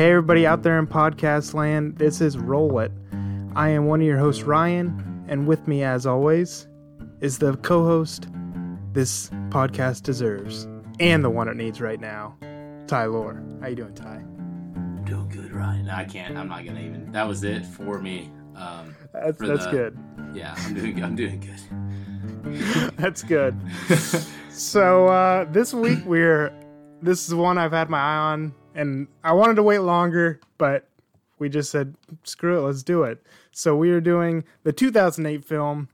Hey, everybody out there in podcast land, this is Roll It. I am one of your hosts, Ryan, and with me, as always, is the co host this podcast deserves and the one it needs right now, Ty Lore. How you doing, Ty? doing good, Ryan. I can't. I'm not gonna even. That was it for me. Um, That's, for that's the- good. Yeah, I'm doing. I'm doing good. That's good. so uh, this week we're this is one I've had my eye on, and I wanted to wait longer, but we just said screw it, let's do it. So we are doing the 2008 film,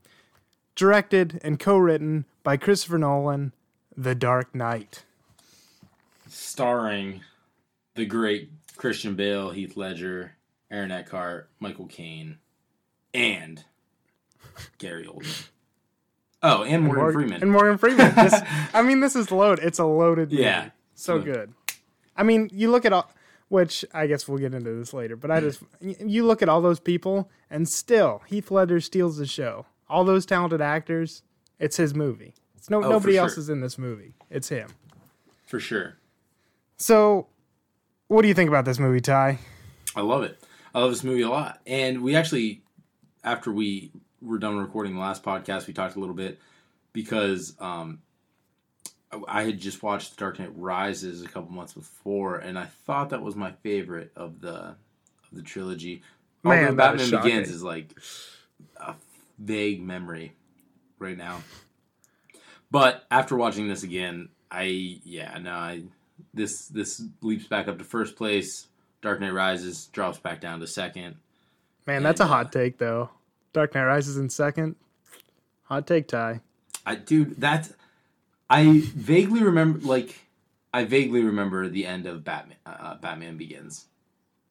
directed and co-written by Christopher Nolan, The Dark Knight. Starring the great Christian Bale, Heath Ledger, Aaron Eckhart, Michael Caine, and Gary Oldman. Oh, and Morgan Morgan- Freeman. and Morgan Freeman. This, I mean, this is loaded. It's a loaded. Movie. Yeah. so good. I mean, you look at all, which I guess we'll get into this later. But I just you look at all those people, and still Heath Ledger steals the show. All those talented actors, it's his movie. It's no Oh, nobody else sure. is in this movie. It's him. for sure. So, what do you think about this movie, Ty? I love it. I love this movie a lot. And we actually, after we were done recording the last podcast, we talked a little bit because um, I- had just watched The Dark Knight Rises a couple months before, and I thought that was my favorite of the of the trilogy. Man, Although that is Batman Begins is like a vague memory right now. But after watching this again, I yeah no I this this leaps back up to first place. Dark Knight Rises drops back down to second. Man, that's a hot take, though. Dark Knight Rises in second. Hot take, Ty. I dude, that's I vaguely remember like I vaguely remember the end of Batman. Uh, Batman Begins.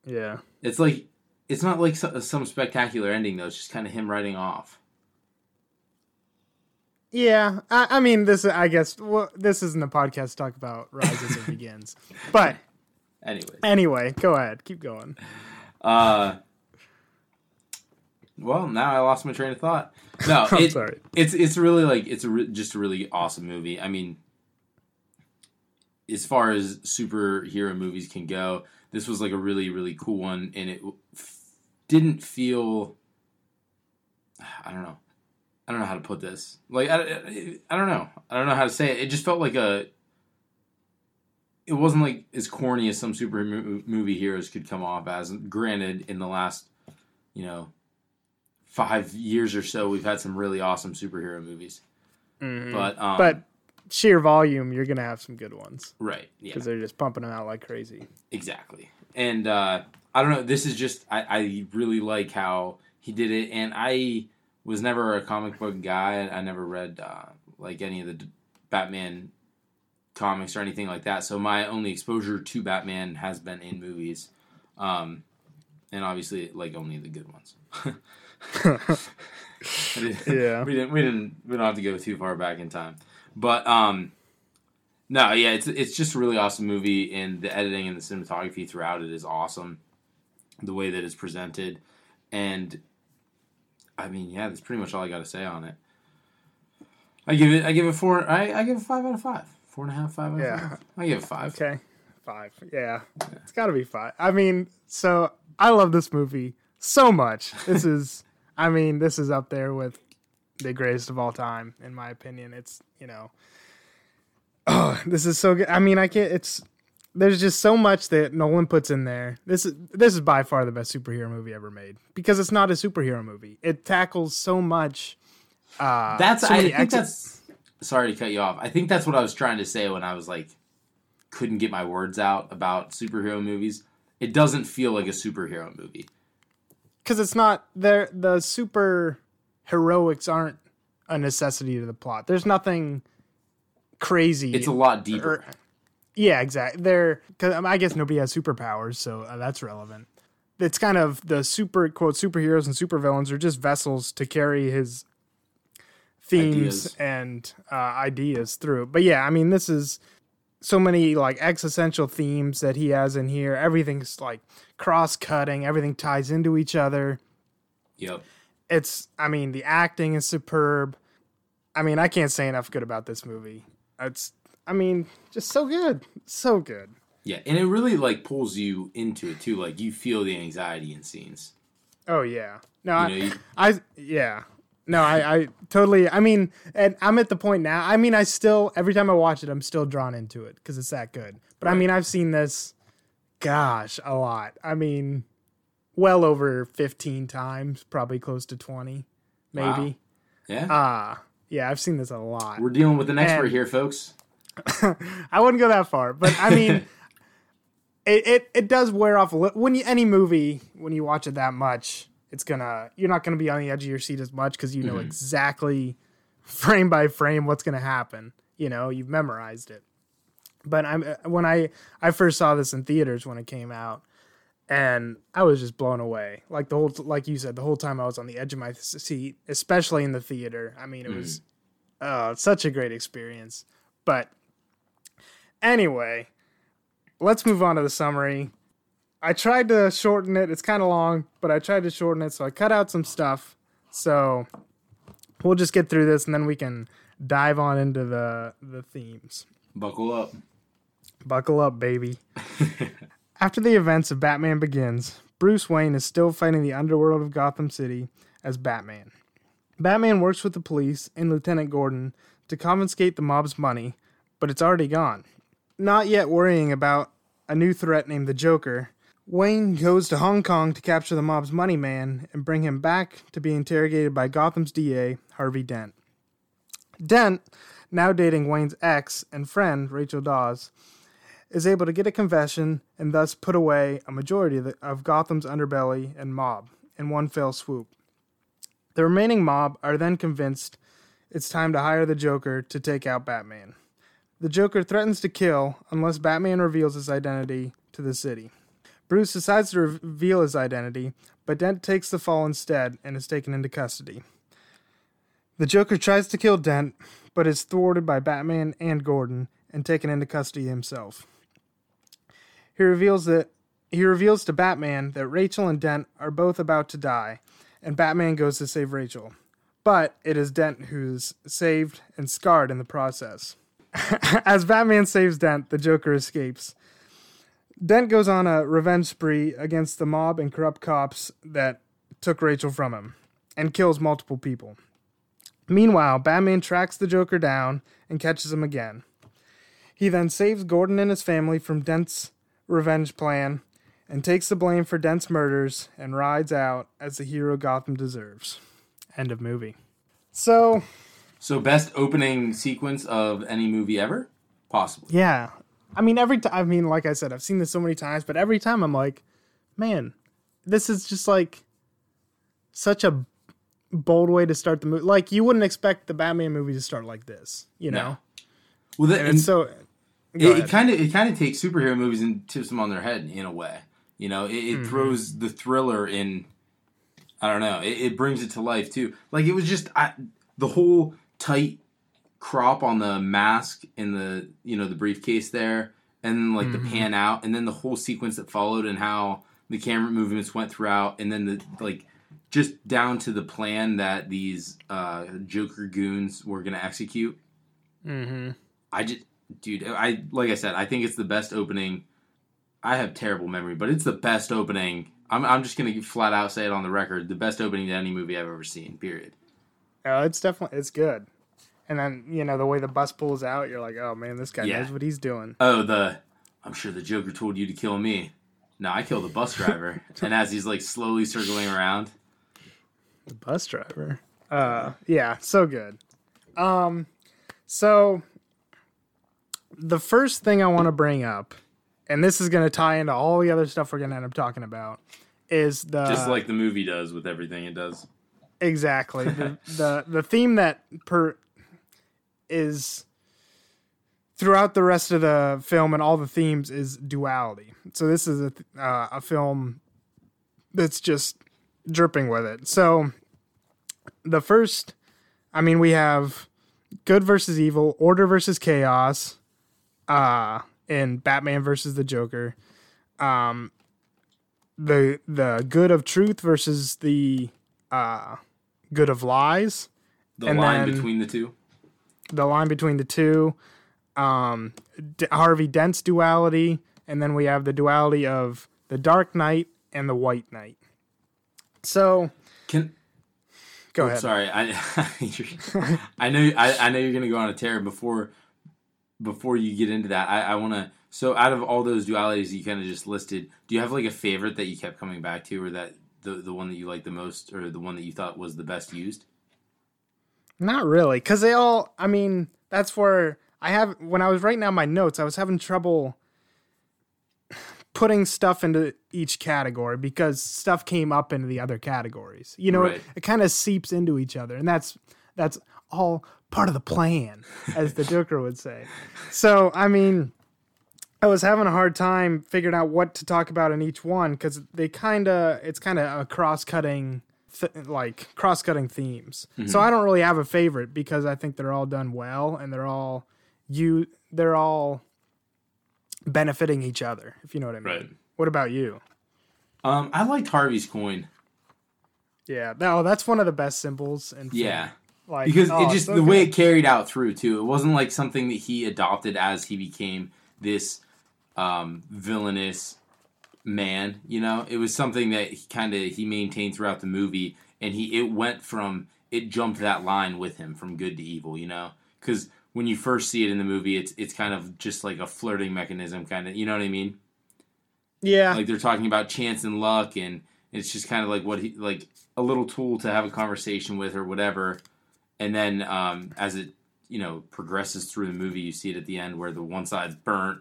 Yeah. It's like it's not like so, some spectacular ending though. It's just kind of him writing off. Yeah, I, I mean, this. I guess well, this isn't a podcast to talk about Rises and Begins, but Anyways, anyway, go ahead, keep going. uh, well now I lost my train of thought. No, I'm it, sorry. it's it's really like it's a re- just a really awesome movie. I mean, as far as superhero movies can go, this was like a really really cool one, and it f- didn't feel. I don't know. I don't know how to put this. Like I, I, I don't know. I don't know how to say it. It just felt like a. It wasn't like as corny as some super mo- movie heroes could come off as. Granted, in the last, you know, five years or so, we've had some really awesome superhero movies. Mhm. But um, but sheer volume, you're gonna have some good ones right, yeah, because they're just pumping them out like crazy. exactly. And uh, I don't know. This is just I, I really like how he did it, and I was never a comic book guy. I never read uh, like any of the d- Batman comics or anything like that. So my only exposure to Batman has been in movies, um, and obviously like only the good ones. Yeah. we didn't we didn't we don't have to go too far back in time. But um no yeah it's it's just a really awesome movie and the editing and the cinematography throughout it is awesome. The way that it's presented. And i mean yeah that's pretty much all i got to say on it. I give it i give it four i, I give it five out of five. Four and a half five out of Yeah. five. I give it five. Okay, five. Yeah, it's got to be five. I mean, so I love this movie so much. This is, I mean, this is up there with the greatest of all time, in my opinion. It's you know, oh, this is so good. I mean, I can't. It's there's just so much that Nolan puts in there. This is this is by far the best superhero movie ever made because it's not a superhero movie. It tackles so much. Uh, that's so i think ex- that's sorry to cut you off i think that's what i was trying to say when i was like couldn't get my words out about superhero movies it doesn't feel like a superhero movie because it's not there. The super heroics aren't a necessity to the plot. There's nothing crazy. it's a lot deeper or- yeah, exactly. They're because I guess nobody has superpowers, so uh, that's relevant. It's kind of the super quote superheroes and supervillains are just vessels to carry his themes Ideas. and uh, ideas through. But yeah, I mean, this is so many like existential themes that he has in here. Everything's like cross cutting. Everything ties into each other yep it's i mean the acting is superb i mean i can't say enough good about this movie it's i mean just so good so good Yeah, and it really like pulls you into it too. Like you feel the anxiety in scenes. Oh yeah. No, You I, know, you, I yeah. No, I, I totally. I mean, and I'm at the point now. I mean, I still every time I watch it, I'm still drawn into it because it's that good. But I mean, I've seen this, gosh, a lot. I mean, well over 15 times, probably close to 20, maybe. yeah, Ah, yeah, I've seen this a lot. we're dealing with an expert and- here, folks. I wouldn't go that far, but I mean, it, it it does wear off a little. When you any movie, when you watch it that much, it's gonna you're not gonna be on the edge of your seat as much because you know mm-hmm. exactly frame by frame what's gonna happen. You know, you've memorized it. But I'm uh, when I I first saw this in theaters when it came out, and I was just blown away. Like the whole like you said, the whole time I was on the edge of my seat, especially in the theater. I mean, it was oh, it's such a great experience. But Anyway, let's move on to the summary. I tried to shorten it. It's kind of long, but I tried to shorten it, so I cut out some stuff. So we'll just get through this, and then we can dive on into the the themes. Buckle up. Buckle up, baby. After the events of Batman Begins, Bruce Wayne is still fighting the underworld of Gotham City as Batman. Batman works with the police and Lieutenant Gordon to confiscate the mob's money, but it's already gone. Not yet worrying about a new threat named the Joker, Wayne goes to Hong Kong to capture the mob's money man and bring him back to be interrogated by Gotham's DA, Harvey Dent. Dent, now dating Wayne's ex and friend, Rachel Dawes, is able to get a confession and thus put away a majority of, the, of Gotham's underbelly and mob in one fell swoop. The remaining mob are then convinced it's time to hire the Joker to take out Batman. The Joker threatens to kill unless Batman reveals his identity to the city. Bruce decides to reveal his identity, but Dent takes the fall instead and is taken into custody. The Joker tries to kill Dent, but is thwarted by Batman and Gordon and taken into custody himself. He reveals that he reveals to Batman that Rachel and Dent are both about to die, and Batman goes to save Rachel. But it is Dent who's saved and scarred in the process. As Batman saves Dent, the Joker escapes. Dent goes on a revenge spree against the mob and corrupt cops that took Rachel from him and kills multiple people. Meanwhile, Batman tracks the Joker down and catches him again. He then saves Gordon and his family from Dent's revenge plan and takes the blame for Dent's murders and rides out as the hero Gotham deserves. End of movie. So, So best opening sequence of any movie ever, possibly. yeah. I mean, every time, I mean, like I said, I've seen this so many times, but every time I'm like, man, this is just like such a bold way to start the movie. Like, you wouldn't expect the Batman movie to start like this, you know? No. Well, that, And and so. It, it kind of it kind of takes superhero movies and tips them on their head in a way. You know, it, it Mm-hmm. throws the thriller in. I don't know. It, it brings it to life too. Like it was just I, the whole tight crop on the mask in the you know the briefcase there, and then like Mm-hmm. the pan out, and then the whole sequence that followed, and how the camera movements went throughout, and then the like just down to the plan that these uh, Joker goons were to execute. Mm-hmm. I just, dude, I like I said, I think it's the best opening. I have terrible memory, but it's the best opening. I'm, I'm just gonna flat out say it on the record: the best opening to any movie I've ever seen. Period. Oh, it's definitely it's good. And then you know the way the bus pulls out, you're like, oh man, this guy Yeah. knows what he's doing. Oh, the I'm sure the Joker told you to kill me. No, I killed the bus driver. and as he's like slowly circling around, The bus driver. Uh, yeah, so good. Um, so the first thing I want to bring up, and this is going to tie into all the other stuff we're going to end up talking about, is the just like the movie does with everything it does. exactly the, the the theme that per is throughout the rest of the film and all the themes is duality. So this is a uh, a film that's just dripping with it. So the first, I mean, we have good versus evil, order versus chaos, uh, in Batman versus the Joker. Um, the the good of truth versus the uh, good of lies. The And line then- between the two. The line between the two. Um, D- Harvey Dent's duality and then we have the duality of the Dark Knight and the White Knight. So, Can go oh, ahead. sorry, I I know I, I know you're gonna go on a tear before before you get into that. I, I want to. So out of all those dualities you kind of just listed, do you have like a favorite that you kept coming back to, or that the the one that you liked the most, or the one that you thought was the best used? Not really, because they all. I mean, that's where I have. When I was writing down my notes, I was having trouble putting stuff into each category because stuff came up into the other categories. You know, Right. it, it kind of seeps into each other, and that's that's all part of the plan, as the Joker would say. So, I mean, I was having a hard time figuring out what to talk about in each one because they kind of it's kind of a cross-cutting th- like cross-cutting themes. So I don't really have a favorite because I think they're all done well and they're all you they're all benefiting each other, if you know what I mean. Right. What about you? Um, I liked Harvey's coin. Yeah, no, that's one of the best symbols and Yeah. like because oh, it just so the way it carried out through too. It wasn't like something that he adopted as he became this um, villainous man. You know, it was something that he kind of he maintained throughout the movie, and he it went from it jumped that line with him from good to evil. You know, because when you first see it in the movie, it's it's kind of just like a flirting mechanism, kind of. You know what I mean? yeah, Like they're talking about chance and luck, and it's just kind of like what he like a little tool to have a conversation with or whatever. And then um, as it you know progresses through the movie, you see it at the end where the one side's burnt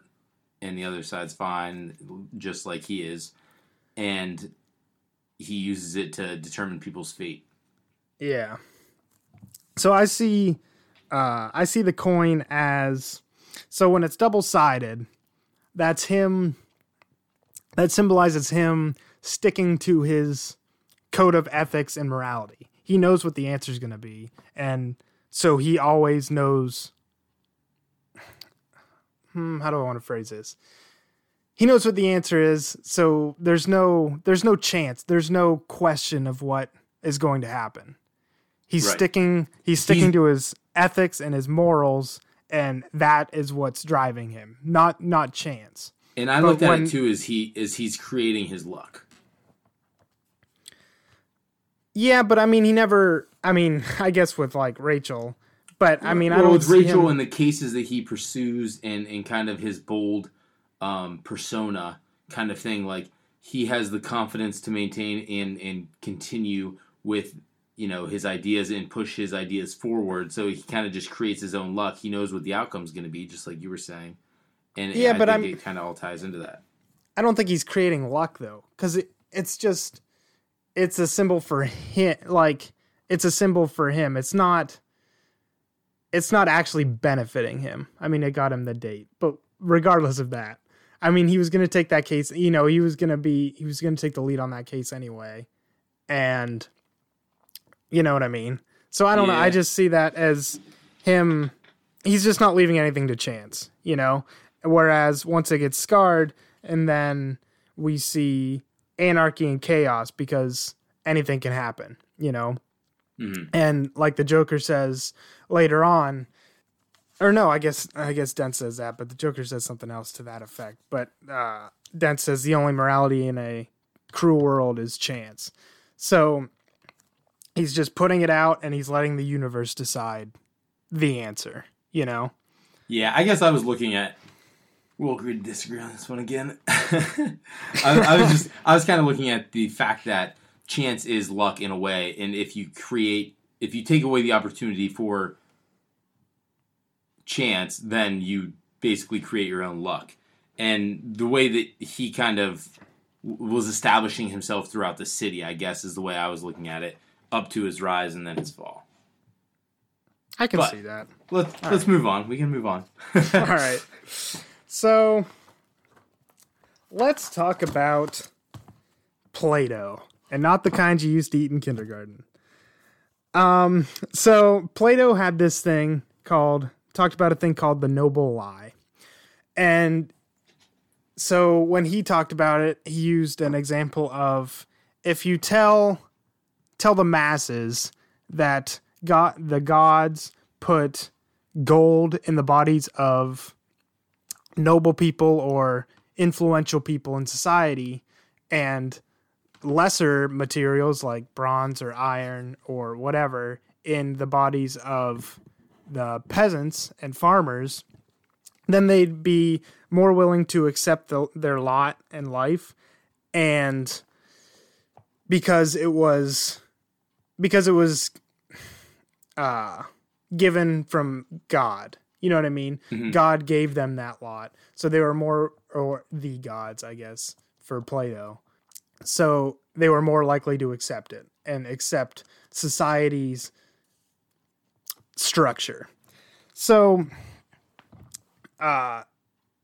and the other side's fine, just like he is, and he uses it to determine people's fate. Yeah. So I see uh I see the coin as so when it's double sided, that's him that symbolizes him sticking to his code of ethics and morality. He knows what the answer is going to be and so he always knows hmm, how do I want to phrase this? He knows what the answer is, so there's no there's no chance, there's no question of what is going to happen. He's Right. sticking he's sticking He's- to his ethics and his morals and that is what's driving him, not not chance. And I But looked at when- it too as he is he's creating his luck. Yeah, but I mean he never I mean, I guess with like Rachel, but I mean I well, don't with see Rachel him, and the cases that he pursues and and kind of his bold um, persona kind of thing, like he has the confidence to maintain and and continue with you know his ideas and push his ideas forward. So he kind of just creates his own luck. He knows what the outcome is going to be, just like you were saying. And Yeah, I but think I'm- it kind of all ties into that. I don't think he's creating luck though, because it, it's just it's a symbol for him. Like it's a symbol for him. It's not. It's not actually benefiting him. I mean, it got him the date, but regardless of that, I mean, he was going to take that case. You know, he was going to be. He was going to take the lead on that case anyway, and you know what I mean. So I don't know. I just see that as him. He's just not leaving anything to chance. You know, whereas once it gets scarred and then we see anarchy and chaos because anything can happen, you know. Mhm. And like the Joker says later on, or no, I guess I guess Dent says that, but the Joker says something else to that effect. But uh, Dent says the only morality in a cruel world is chance. So he's just putting it out and he's letting the universe decide the answer, you know. Yeah, I guess I was looking at. We'll agree to disagree on this one again. I, I was just, I was kind of looking at the fact that chance is luck in a way, and if you create, if you take away the opportunity for chance, then you basically create your own luck. And the way that he kind of was establishing himself throughout the city, I guess, is the way I was looking at it, up to his rise and then his fall. I can But- see that. Let's let's move on. We can move on. All right. So let's talk about Play Doh and not the kind you used to eat in kindergarten. Um, so Plato had this thing called, talked about a thing called the noble lie. And so when he talked about it, he used an example of if you tell tell the masses that God the gods put gold in the bodies of noble people or influential people in society and lesser materials like bronze or iron or whatever in the bodies of the peasants and farmers, then they'd be more willing to accept the, their lot in life and because it was because it was uh given from God. You know what I mean? God gave them that lot. So they were more or the gods, I guess, for Plato. So they were more likely to accept it and accept society's structure. So uh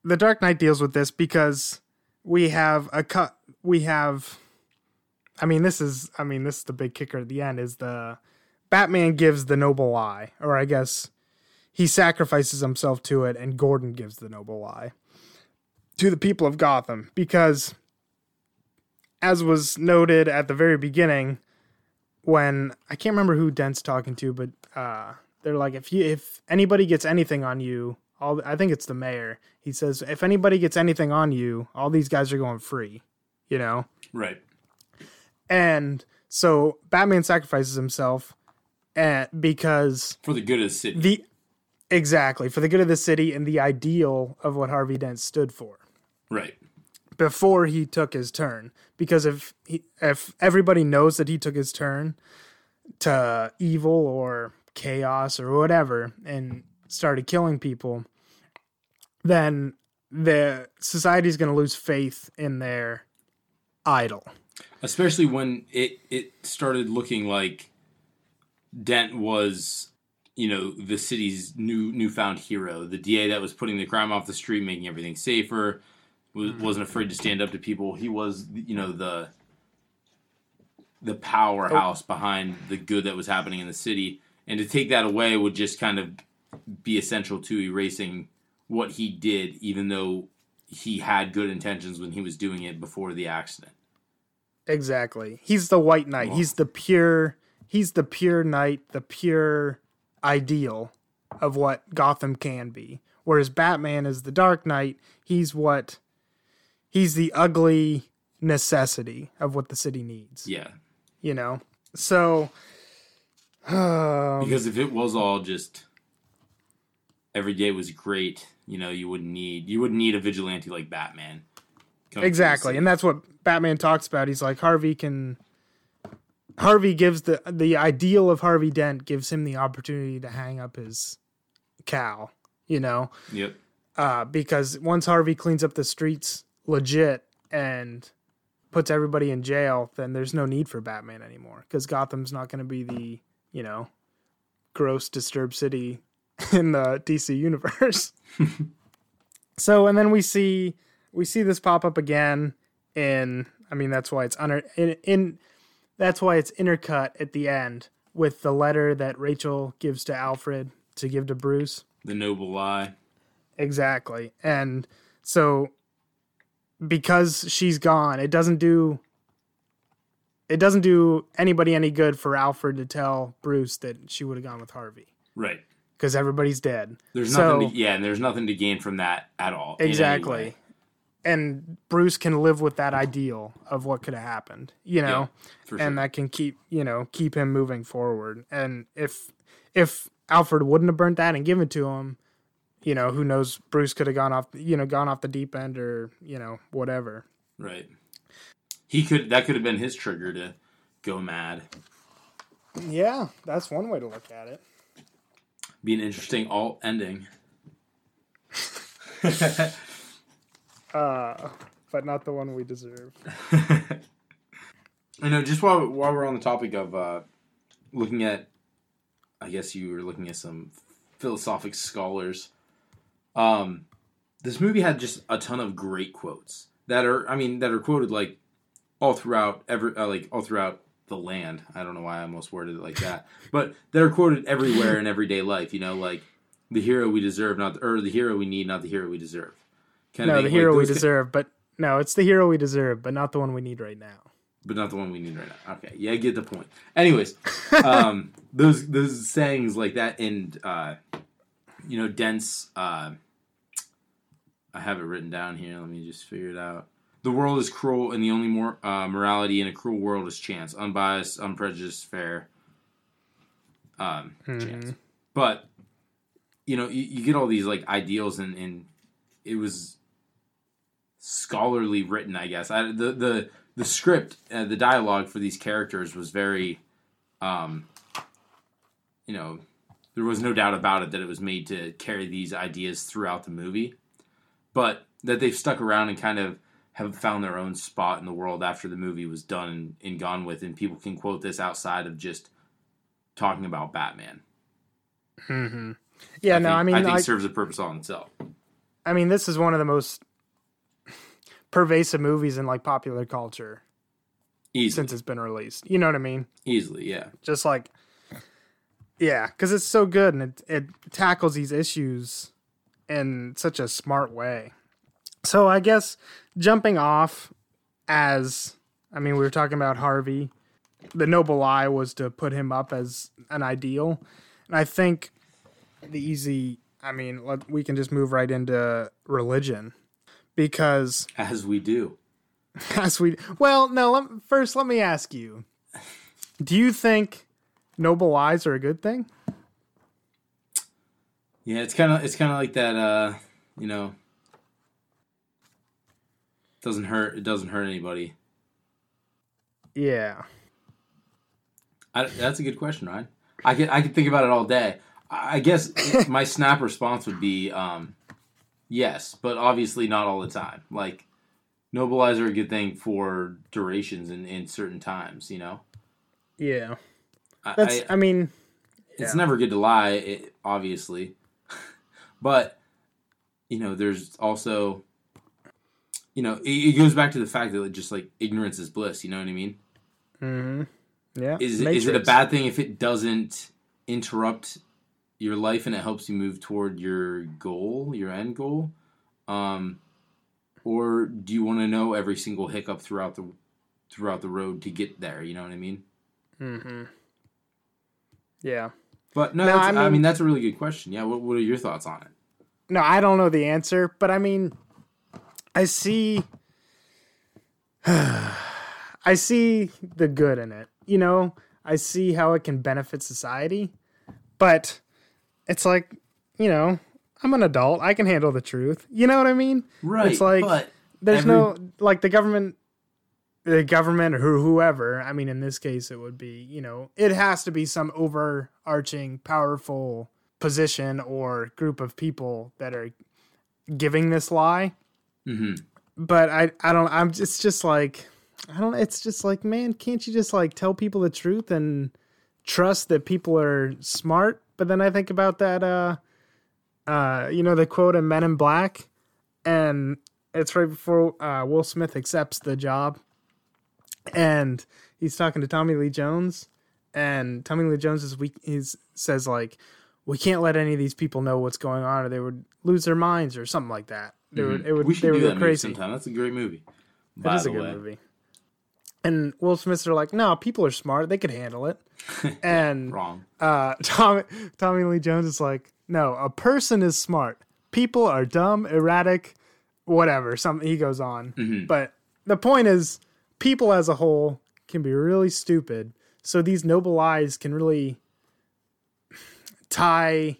the Dark Knight deals with this because we have a cut we have I mean this is I mean this is the big kicker at the end is the Batman gives the noble lie or I guess he sacrifices himself to it and Gordon gives the noble lie to the people of Gotham because as was noted at the very beginning when I can't remember who Dent's talking to but uh they're like if you if anybody gets anything on you all I think it's the mayor. He says if anybody gets anything on you, all these guys are going free, you know. Right. And so Batman sacrifices himself and because For the good of the city. the exactly for the good of the city and the ideal of what Harvey Dent stood for right. Before he took his turn. Because if he, if everybody knows that he took his turn to evil or chaos or whatever and started killing people then the society's going to lose faith in their idol. Especially when it it started looking like Dent was, you know, the city's new newfound hero, the DA that was putting the crime off the street, making everything safer, was, mm-hmm. wasn't afraid to stand up to people. He was, you know, the the powerhouse oh. behind the good that was happening in the city, and to take that away would just kind of be essential to erasing what he did, even though he had good intentions when he was doing it before the accident. Exactly. He's the white knight. Well- He's the pure he's the pure knight, the pure ideal of what Gotham can be. Whereas Batman is the dark knight, he's what he's the ugly necessity of what the city needs, Yeah, you know. So um, because if it was all just every day was great, you know, you wouldn't need you wouldn't need a vigilante like Batman. coming through the exactly. and that's what batman talks about. He's like harvey can harvey gives the the ideal of harvey dent gives him the opportunity to hang up his cowl you know? Yep, uh, because once harvey cleans up the streets legit and puts everybody in jail then there's no need for batman anymore because gotham's not going to be the you know gross disturbed city in the dc universe. So and then we see we see this pop up again in i mean that's why it's under in, in that's why it's intercut at the end with the letter that rachel gives to alfred to give to bruce. The noble lie. exactly. And so because she's gone it doesn't do it doesn't do anybody any good for alfred to tell bruce that she would have gone with harvey Right. because everybody's dead There's So- nothing. To, yeah, and there's nothing to gain from that at all. exactly and bruce can live with that ideal of what could have happened you know for sure. and that can keep you know keep him moving forward and if if alfred wouldn't have burnt that and given it to him you know who knows bruce could have gone off you know gone off the deep end or you know whatever right. He could. That could have been his trigger to go mad. yeah that's one way to look at it Be an interesting alt ending. uh but not the one we deserve I know. Just while while we're on the topic of uh, looking at, I guess you were looking at some philosophic scholars. Um, this movie had just a ton of great quotes that are, I mean, that are quoted like all throughout every, uh, like all throughout the land. I don't know why I almost worded it like that, but they're quoted everywhere in everyday life. You know, like the hero we deserve, not or the hero we need, not the hero we deserve. Kind no the Like, hero we deserve but no it's the hero we deserve but not the one we need right now but not the one we need right now. Okay, yeah, I get the point. Anyways, um, those those sayings like that, and uh, you know, Dent's uh, I have it written down here. Let me just figure it out. The world is cruel, and the only more uh, morality in a cruel world is chance, unbiased, unprejudiced, fair. Um, chance. But you know, you, you get all these like ideals, and, and it was scholarly written, I guess. I, the the the script, uh, the dialogue for these characters was very, um, you know, there was no doubt about it that it was made to carry these ideas throughout the movie, but that they've stuck around and kind of have found their own spot in the world after the movie was done and, and gone with, and people can quote this outside of just talking about Batman. Mm-hmm. Yeah, I no, think, I mean, I think I, serves a purpose on itself. I mean, this is one of the most pervasive movies in like popular culture Easily, since it's been released. You know what I mean? easily, yeah. Just like, yeah, because it's so good and it it tackles these issues in such a smart way. So I guess jumping off as I mean, we were talking about Harvey. The noble lie was to put him up as an ideal, and I think the easy. I mean, we can just move right into religion because As we do. as we well, no. Let, first, let me ask you: Do you think noble lies are a good thing? Yeah, it's kind of it's kind of like that. Uh, you know, doesn't hurt. It doesn't hurt anybody. Yeah. I, that's a good question, Ryan. I could I could think about it all day. I guess my snap response would be um, yes, but obviously not all the time. Like noble eyes are a good thing for durations and in certain times. You know, Yeah. I, That's. I, I, mean, it's yeah. never good to lie, it, obviously, but you know, there's also, you know, it, it goes back to the fact that just like ignorance is bliss. You know what I mean? hmm yeah. Is is it a bad thing if it doesn't interrupt your life and it helps you move toward your goal, your end goal? Um, or do you want to know every single hiccup throughout the throughout the road to get there? You know what I mean? Mm-hmm. Yeah. But no, No, I I, mean, mean- that's a really good question. Yeah, what, what are your thoughts on it? No, I don't know the answer, but I mean, I see. I see the good in it. You know, I see how it can benefit society, but it's like, you know, I'm an adult. I can handle the truth. You know what I mean? Right, It's like there's every- no like the government the government or whoever i mean in this case it would be you know it has to be some overarching powerful position or group of people that are giving this lie. Mhm. but i i don't i'm just just like i don't it's just like man can't you just like tell people the truth and trust that people are smart? But then i think about that uh uh you know the quote in men in black and it's right before uh, Will Smith accepts the job, and he's talking to Tommy Lee Jones, and Tommy Lee Jones is weak. He says like, "We can't let any of these people know what's going on, or they would lose their minds, or something like that. They would, it would, Mm-hmm. we they should would do go that crazy." sometime. That's a great movie. It By is a good way. movie. And Will Smith's are like, "No, people are smart. They could handle it." and Wrong. uh, Tommy Tommy Lee Jones is like, no, a person is smart. People are dumb, erratic, whatever. Something he goes on, Mm-hmm. but the point is, people as a whole can be really stupid. So these noble lies can really tie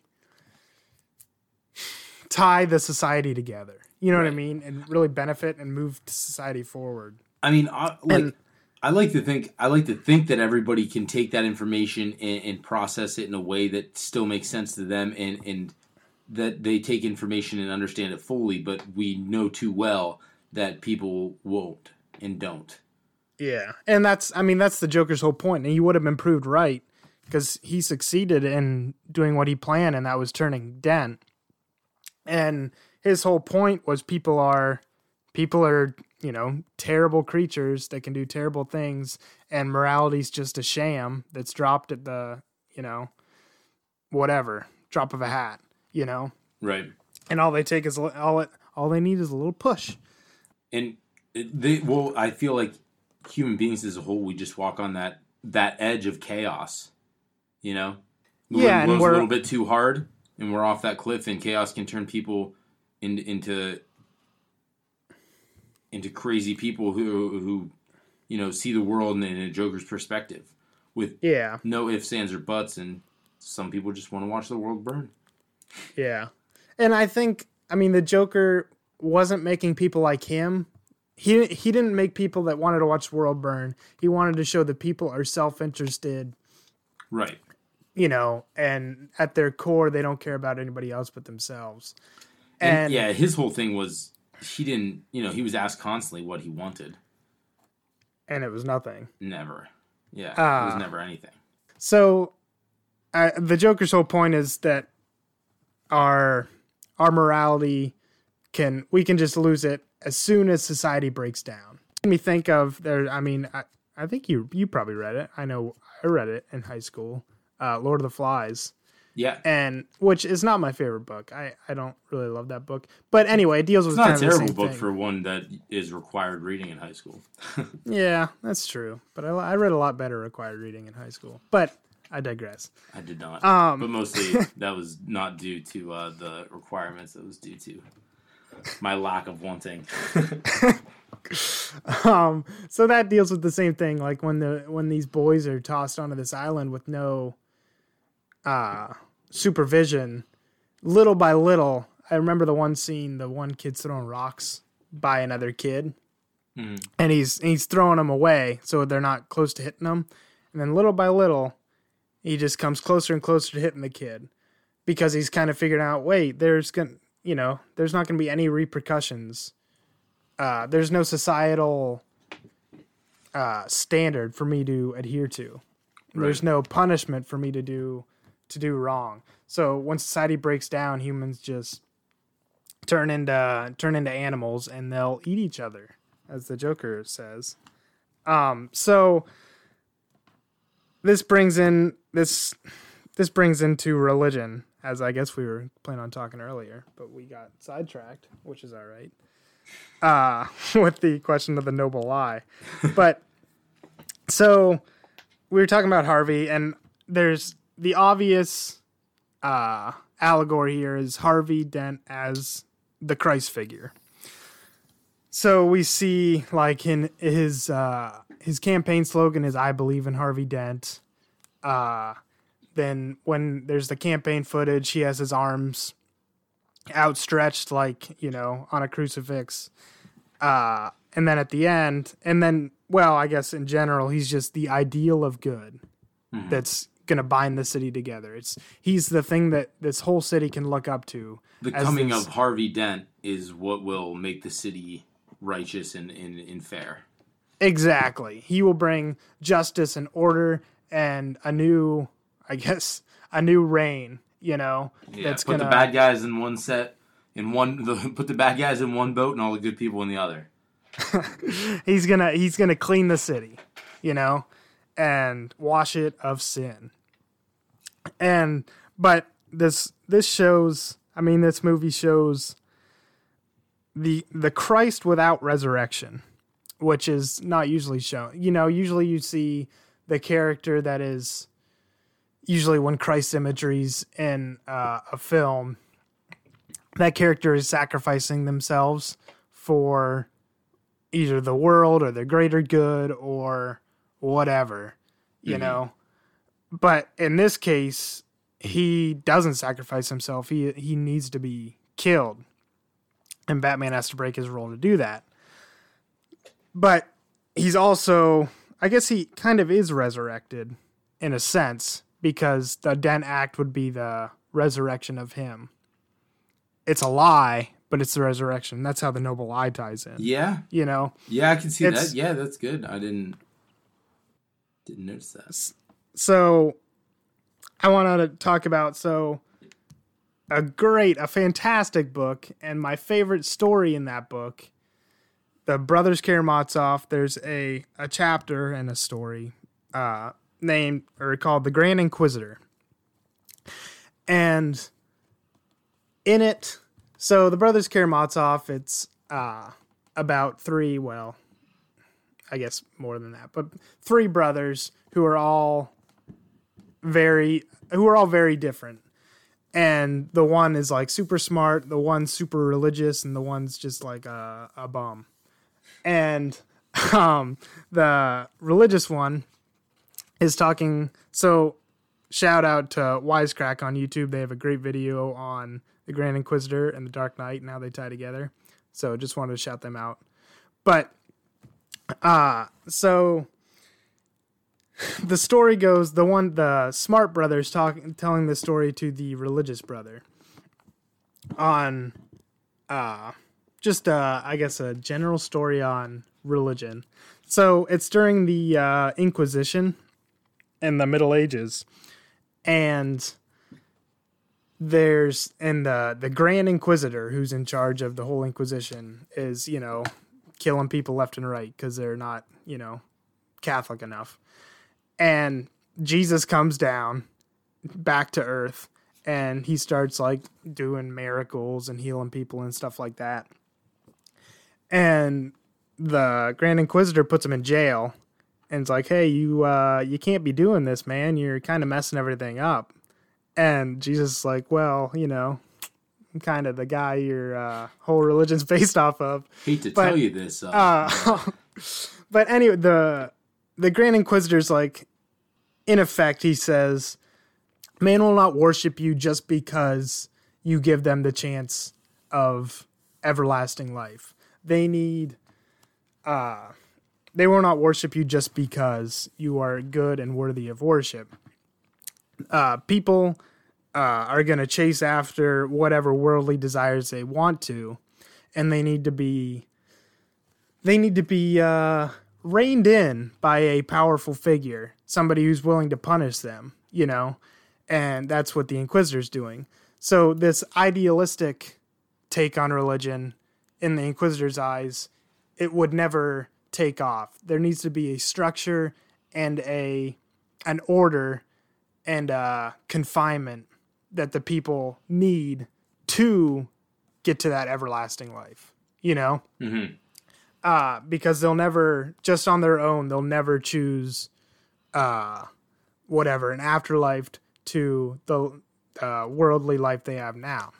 tie the society together. You know what I mean? And really benefit and move society forward. I mean, I, like And- I like to think I like to think that everybody can take that information and, and process it in a way that still makes sense to them, and and that they take information and understand it fully. But we know too well that people won't and don't. Yeah, and that's I mean that's the Joker's whole point, and he would have been proved right because he succeeded in doing what he planned, and that was turning Dent. And his whole point was people are people are you know terrible creatures that can do terrible things, and morality's just a sham that's dropped at the you know whatever drop of a hat, you know, Right. and all they take is all it all they need is a little push. and they well i feel like human beings as a whole we just walk on that that edge of chaos you know the Yeah, wind blows a we're- little bit too hard and we're off that cliff and chaos can turn people in, into into crazy people who who you know see the world in, in a Joker's perspective with Yeah. no ifs, ands, or buts, and some people just want to watch the world burn. Yeah. And I think I mean the Joker wasn't making people like him. He he didn't make people that wanted to watch the world burn. He wanted to show that people are self-interested, Right. you know, and at their core they don't care about anybody else but themselves. And, And, yeah, his whole thing was he didn't. You know, he was asked constantly what he wanted. and it was nothing. Never. Yeah, it Ah. was never anything. So, uh, the Joker's whole point is that our our morality can we can just lose it as soon as society breaks down. Let me think of there. I mean, I, I think you you probably read it. I know I read it in high school. Uh, Lord of the Flies, Yeah, and which is not my favorite book. I I don't really love that book. But anyway, it deals with it's not kind a terrible book thing. for one that is required reading in high school. Yeah, that's true. But I, I read a lot better required reading in high school. But I digress. I did not, Um, but mostly that was not due to uh, the requirements. It was due to my lack of wanting. um so that deals with the same thing like when the when these boys are tossed onto this island with no uh supervision little by little i remember the one scene the one kid's throwing rocks by another kid Mhm. and he's he's throwing them away so they're not close to hitting them and then little by little he just comes closer and closer to hitting the kid because he's kind of figuring out wait there's gonna you know there's not gonna be any repercussions uh, there's no societal uh, standard for me to adhere to. There's no punishment for me to do to do wrong. So when society breaks down, humans just turn into turn into animals and they'll eat each other, as the Joker says. Um, so this brings in this this brings into religion, as I guess we were planning on talking earlier, but we got sidetracked, which is all right uh, with the question of the noble lie. But so we were talking about Harvey, and there's the obvious uh, allegory here is Harvey Dent as the Christ figure. So we see like in his uh, his campaign slogan is "I believe in Harvey Dent." Uh, then when there's the campaign footage, he has his arms outstretched like you know on a crucifix uh and then at the end and then well i guess in general he's just the ideal of good Mm-hmm. that's gonna bind the city together it's he's the thing that this whole city can look up to The coming this- of Harvey Dent is what will make the city righteous and, and, and fair. exactly he will bring justice and order and a new i guess a new reign you know Yeah, that's put gonna the bad guys in one set, in one. The, put the bad guys in one boat and all the good people in the other. he's gonna he's gonna clean the city you know and wash it of sin and but this this shows i mean this movie shows the the christ without resurrection which is not usually shown you know usually you see the character that is usually when christ imageries in uh, a film that character is sacrificing themselves for either the world or the greater good or whatever, you know. But in this case, he doesn't sacrifice himself. He he needs to be killed. And Batman has to break his role to do that. But he's also I guess he kind of is resurrected in a sense because the Dent Act would be the resurrection of him. It's a lie, but it's the resurrection. That's how the noble lie ties in. Yeah, You know, yeah, I can see that. Yeah, that's good. I didn't didn't notice that. so I want to talk about so a great, a fantastic book, and my favorite story in that book, the Brothers Karamazov. There's a a chapter and a story uh, named or called the Grand Inquisitor, and in it, so the Brothers Karamazov. It's uh, about three. Well, I guess more than that, but three brothers who are all very who are all very different. And the one is like super smart, the one's super religious, and the one's just like a, a bum. and um, the religious one is talking. So, shout out to Wisecrack on YouTube. They have a great video on the Grand Inquisitor and the Dark Knight and how they tie together. So, just wanted to shout them out. But, uh, so the story goes the one the smart brothers talking telling the story to the religious brother on uh just uh i guess a general story on religion so it's during the uh inquisition in the middle ages and there's and the the grand inquisitor who's in charge of the whole inquisition is you know killing people left and right because they're not you know catholic enough and Jesus comes down back to earth and he starts like doing miracles and healing people and stuff like that. And the Grand Inquisitor puts him in jail and it's like, "Hey, you uh you can't be doing this, man. You're kind of messing everything up." And Jesus is like, "Well, you know, I'm kind of the guy your uh, whole religion's based off of." Hate to But, tell you this. Uh, Uh, but anyway, the the Grand Inquisitor's like, in effect, he says, "Man will not worship you just because you give them the chance of everlasting life. They need, uh, they will not worship you just because you are good and worthy of worship. Uh, people." Uh, are going to chase after whatever worldly desires they want to, and they need to be they need to be uh, reined in by a powerful figure, somebody who's willing to punish them, you know, and that's what the Inquisitor's doing. So this idealistic take on religion, in the Inquisitor's eyes, it would never take off. There needs to be a structure and a an order and uh, confinement that the people need to get to that everlasting life. You know mhm. uh, because they'll never just on their own they'll never choose uh, whatever an afterlife to the uh, worldly life they have now.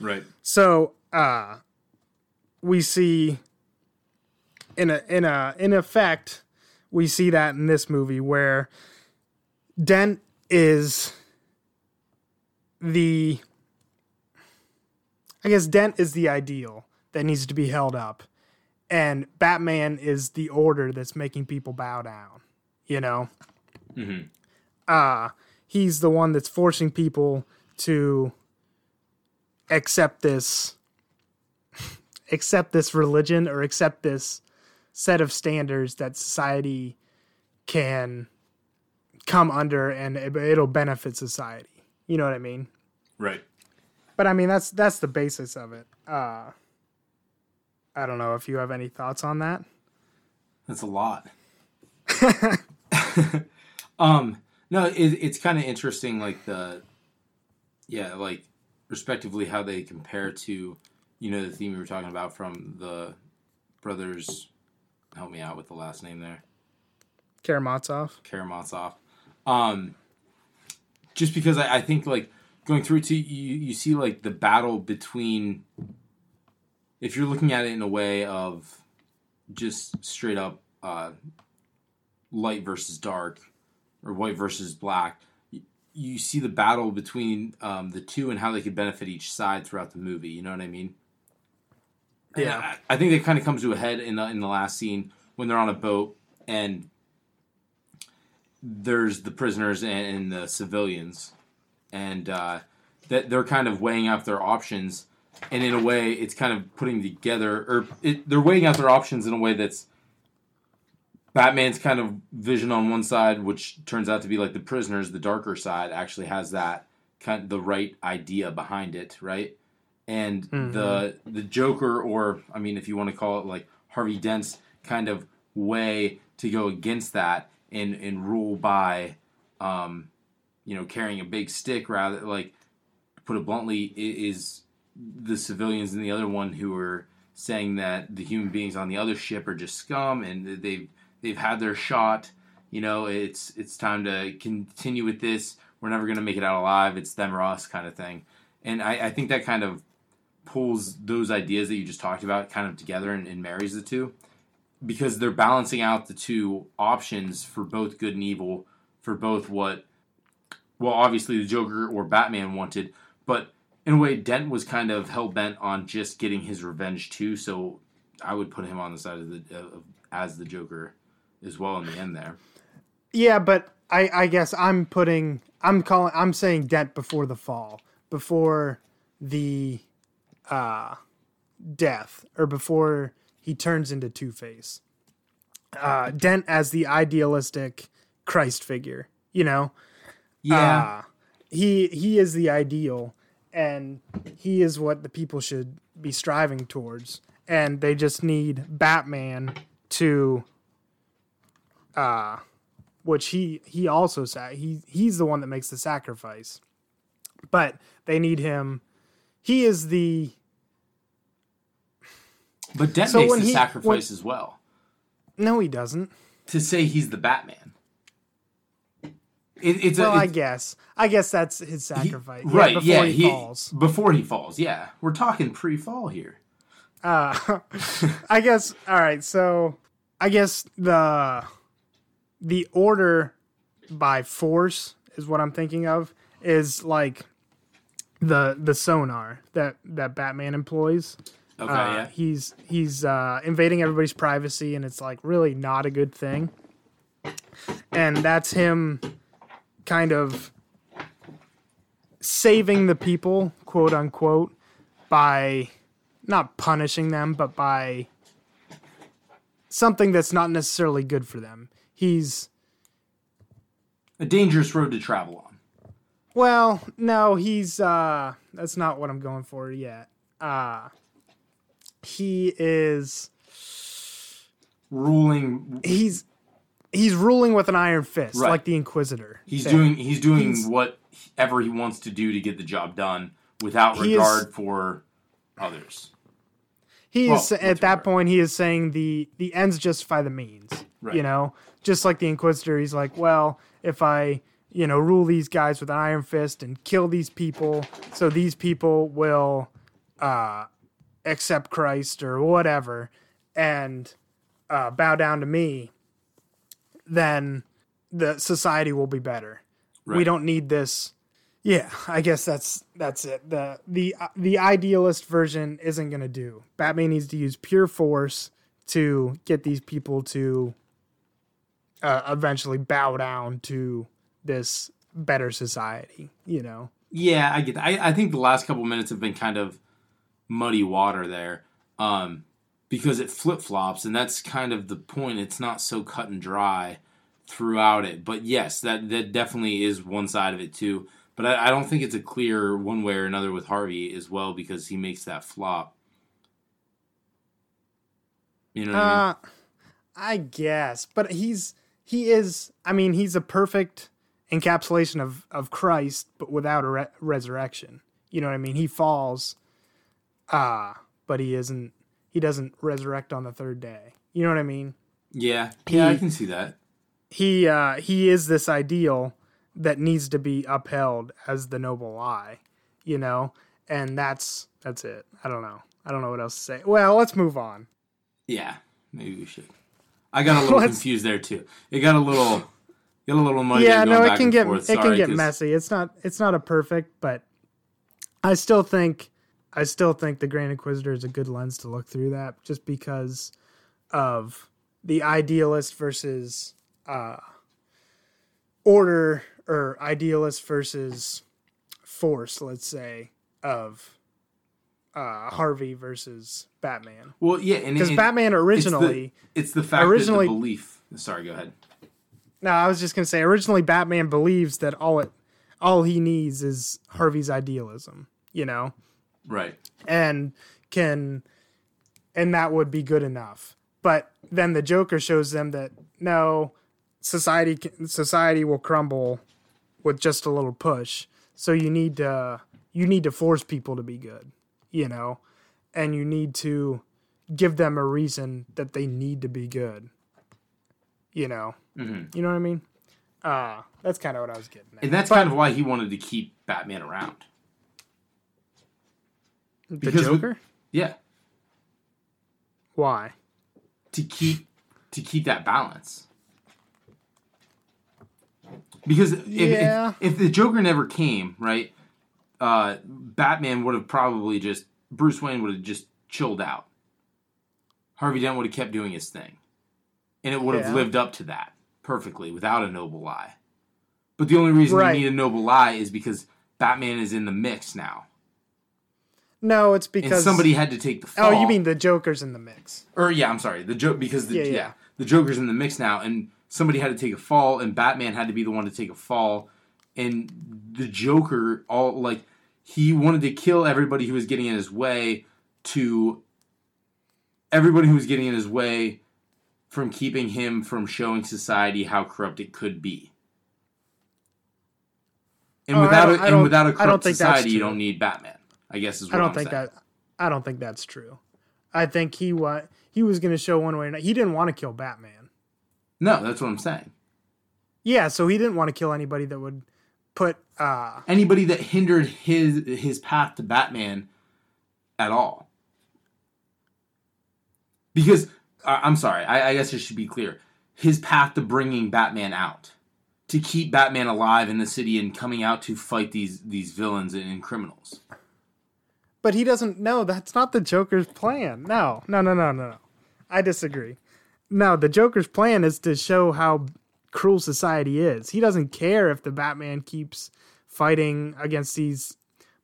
Right. So uh, we see in a in a in effect we see that in this movie where Dent is the I guess Dent is the ideal that needs to be held up and Batman is the order that's making people bow down, you know? Mhm. Uh he's the one that's forcing people to accept this accept this religion or accept this set of standards that society can come under and it, it'll benefit society. You know what I mean? Right. But I mean that's that's the basis of it. Uh I don't know if you have any thoughts on that. That's a lot. um, no, it, it's kind of interesting, like the, yeah, like respectively how they compare to, you know, the theme we were talking about from the brothers. Help me out with the last name there, Karamazov. Karamazov. Um, just because I, I think like going through it to you, you see like the battle between. If you're looking at it in a way of just straight up uh, light versus dark or white versus black you, you see the battle between um, the two and how they could benefit each side throughout the movie you know what i mean Yeah. I, I think it kind of comes to a head in the in the last scene when they're on a boat and there's the prisoners and, and the civilians and uh, that they're kind of weighing out their options and in a way it's kind of putting together or it, they're weighing out their options in a way that's Batman's kind of vision on one side, which turns out to be like the prisoners, the darker side, actually has that kind of the right idea behind it, right? And the the Joker, or I mean, if you want to call it like Harvey Dent's kind of way to go against that and and rule by, um, you know, carrying a big stick rather like, to put it bluntly, is the civilians and the other one who are saying that the human beings on the other ship are just scum and they've they've had their shot. You know, it's it's time to continue with this. We're never going to make it out alive. It's them or us kind of thing. And I, I think that kind of pulls those ideas that you just talked about kind of together and, and marries the two because they're balancing out the two options for both good and evil for both what well obviously the joker or batman wanted but in a way dent was kind of hell-bent on just getting his revenge too so i would put him on the side of the as the joker as well in the end there. Yeah, but I, I guess I'm putting I'm calling I'm saying Dent before the fall, before the uh death, or before he turns into Two Face. Uh Dent as the idealistic Christ figure, you know? Uh, he he is the ideal and he is what the people should be striving towards. And they just need Batman to uh which he he also said he he's the one that makes the sacrifice but they need him he is the but dent So makes the he- sacrifice as well. No he doesn't. To say he's the batman. It, it's well a, i it's- guess. I guess that's his he- sacrifice. Yeah, right before yeah he, he- falls. before he falls yeah. We're talking pre-fall here. Uh i guess all right so i guess the the order by force is what i'm thinking of is like the the sonar that that batman employs okay Uh, yeah He's he's uh, invading everybody's privacy, and it's like really not a good thing. And that's him, kind of saving the people, quote unquote, by not punishing them, but by something that's not necessarily good for them. He's a dangerous road to travel on well, no, he's uh, that's not what I'm going for yet. Uh, he is. ruling he's he's ruling with an iron fist Right. like the inquisitor he's there. doing he's doing He's- whatever he wants to do to get the job done without He is- regard for others he well, is at that regard. point he is saying the the ends justify the means Right. you know just like the inquisitor he's like well if i you know rule these guys with an iron fist and kill these people so these people will uh accept christ or whatever and uh bow down to me then the society will be better. We don't need this. Yeah i guess that's that's it. The the the idealist version isn't going to do. Batman needs to use pure force to get these people to uh, eventually bow down to this better society you know? Yeah, I get that. I, I think the last couple minutes have been kind of muddy water there um, because it flip flops, and that's kind of the point. It's not so cut and dry throughout it. But yes, that, that definitely is one side of it too. But I, I don't think it's a clear one way or another with Harvey as well because he makes that flop. You know what I mean? uh i guess but he's he is i mean he's a perfect encapsulation of of christ but without a re- resurrection you know what i mean he falls uh but he isn't he doesn't resurrect on the third day you know what i mean Yeah, yeah, I can see that. he uh he is this ideal that needs to be upheld as the noble lie you know and that's that's it i don't know i don't know what else to say well let's move on Yeah, maybe we should. I got a little confused there too. It got a little, got a little muddy. yeah no it can get forth. it can get get 'cause- messy it's not it's not a perfect but i still think i still think the grand inquisitor is a good lens to look through that just because of the idealist versus uh order or idealist versus force let's say of uh harvey versus batman Well, yeah, because batman it's the- originally it's the, fact originally- that the belief. Sorry, go ahead. No, I was just gonna say originally Batman believes that all it all he needs is Harvey's idealism, you know, Right. and can and that would be good enough. But then the Joker shows them that no, society society will crumble with just a little push. So you need to you need to force people to be good, you know, and you need to give them a reason that they need to be good. You know, Mhm. you know what I mean? Uh that's kind of what I was getting at. And that's kind of why he wanted to keep Batman around. The Because with- Joker? Yeah, Why? to keep to keep that balance. Because if, Yeah. if, if the Joker never came, right, uh, Batman would have probably just Bruce Wayne would have just chilled out. Harvey Dent would have kept doing his thing, and it would have lived up to that perfectly without a noble lie. But the only reason Right. you need a noble lie is because Batman is in the mix now, No, it's and because somebody had to take the fall. Oh, you mean the Joker's in the mix? or yeah, I'm sorry, the joke because the Yeah, yeah, yeah. the Joker's in the mix now, and somebody had to take a fall, and Batman had to be the one to take a fall, and the Joker all like he wanted to kill everybody who was getting in his way to everybody who was getting in his way from keeping him from showing society how corrupt it could be. And Oh, without a, and without a corrupt society, you don't need Batman. I guess is what I don't I'm think saying. that. I don't think that's true. I think he wa- he was going to show one way or another. He didn't want to kill Batman. No, that's what I'm saying. Yeah, so he didn't want to kill anybody that would put. uh anybody that hindered his his path to Batman at all. Because uh, I'm sorry, I, I guess it should be clear. His path to bringing Batman out, to keep Batman alive in the city and coming out to fight these these villains and, and criminals. But he doesn't know that's not the Joker's plan. No, no, no, no, no, no. I disagree. No, the Joker's plan is to show how cruel society is. He doesn't care if the Batman keeps fighting against these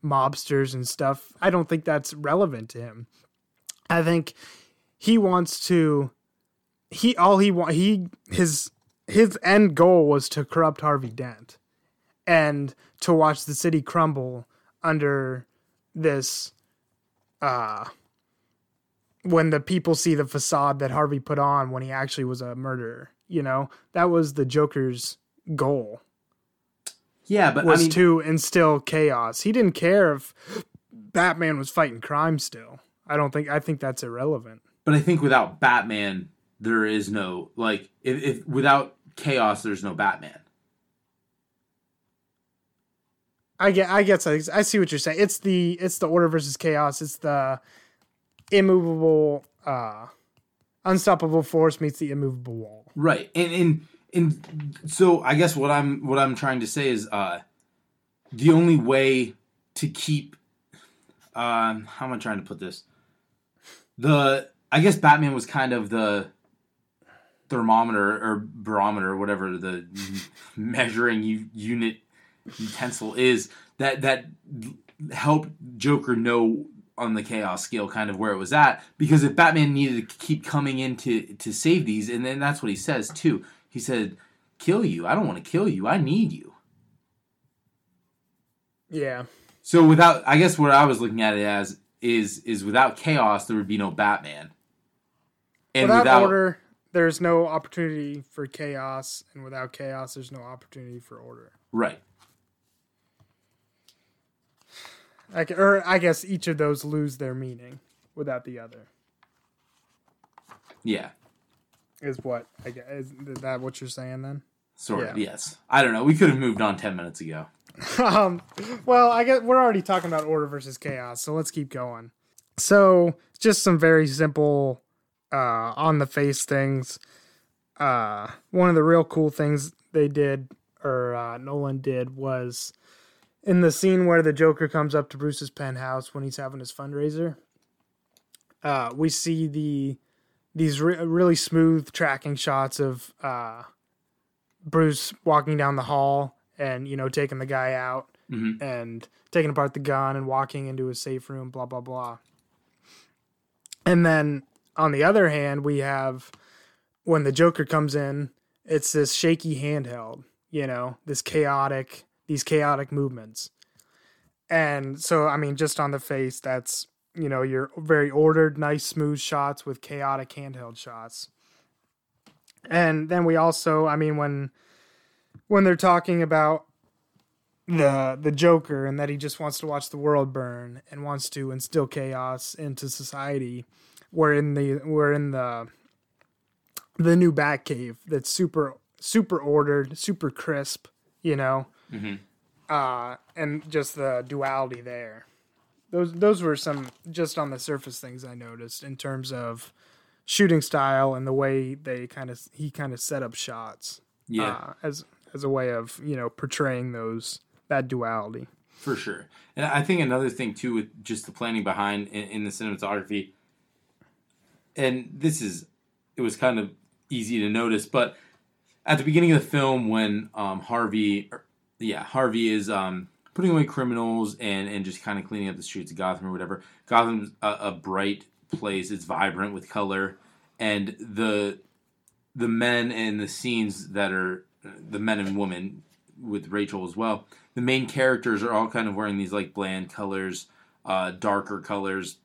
mobsters and stuff. I don't think that's relevant to him. I think he wants to he all he want he his his end goal was to corrupt Harvey Dent and to watch the city crumble under this uh when the people see the facade that Harvey put on when he actually was a murderer, you know? That was the Joker's goal Yeah, but was I mean, to instill chaos. He didn't care if Batman was fighting crime still. I don't think I think that's irrelevant. but I think without Batman, there is no like if, if without chaos, there's no Batman. I get I guess I, see what you're saying. It's the it's the order versus chaos. It's the immovable uh unstoppable force meets the immovable wall. Right. And and and so I guess what I'm what I'm trying to say is uh the only way to keep um how am I trying to put this? The I guess Batman was kind of the thermometer or barometer or whatever the measuring unit utensil is that that helped Joker know on the chaos scale kind of where it was at because if Batman needed to keep coming in to, to save these and then that's what he says too. He said kill you. I don't want to kill you. I need you. Yeah. so without I guess what I was looking at it as is is without chaos there would be no Batman. And without, without, order, there's no opportunity for chaos, and without chaos, there's no opportunity for order. right I, or I guess each of those lose their meaning without the other. yeah Is what I guess is that what you're saying then? sort of yes I don't know we could have moved on 10 minutes ago um, well, I guess we're already talking about order versus chaos, so let's keep going. So, just some very simple, uh, on the face things. Uh, one of the real cool things they did, or uh, Nolan did, was in the scene where the Joker comes up to Bruce's penthouse when he's having his fundraiser. Uh, we see the these re- really smooth tracking shots of uh, Bruce walking down the hall and you know taking the guy out Mhm. and taking apart the gun and walking into his safe room blah blah blah and then on the other hand we have when the joker comes in it's this shaky handheld you know this chaotic these chaotic movements and so i mean just on the face that's you know your very ordered nice smooth shots with chaotic handheld shots and then we also i mean when when they're talking about the the Joker and that he just wants to watch the world burn and wants to instill chaos into society. We're in the we're in the the new Batcave that's super super ordered, super crisp, you know, Mhm. uh, and just the duality there. those those were some just on the surface things I noticed in terms of shooting style and the way they kind of he kind of set up shots. Yeah, uh, as as a way of you know portraying those that duality for sure. And I think another thing too with just the planning behind in, in the cinematography, and this is it was kind of easy to notice, but at the beginning of the film when um, Harvey, or, yeah, Harvey is um, putting away criminals and and just kind of cleaning up the streets of Gotham or whatever. Gotham's a, a bright place. It's vibrant with color, and the the men and the scenes that are the men and women with Rachel as well. The main characters are all kind of wearing these like bland colors, uh, darker colors,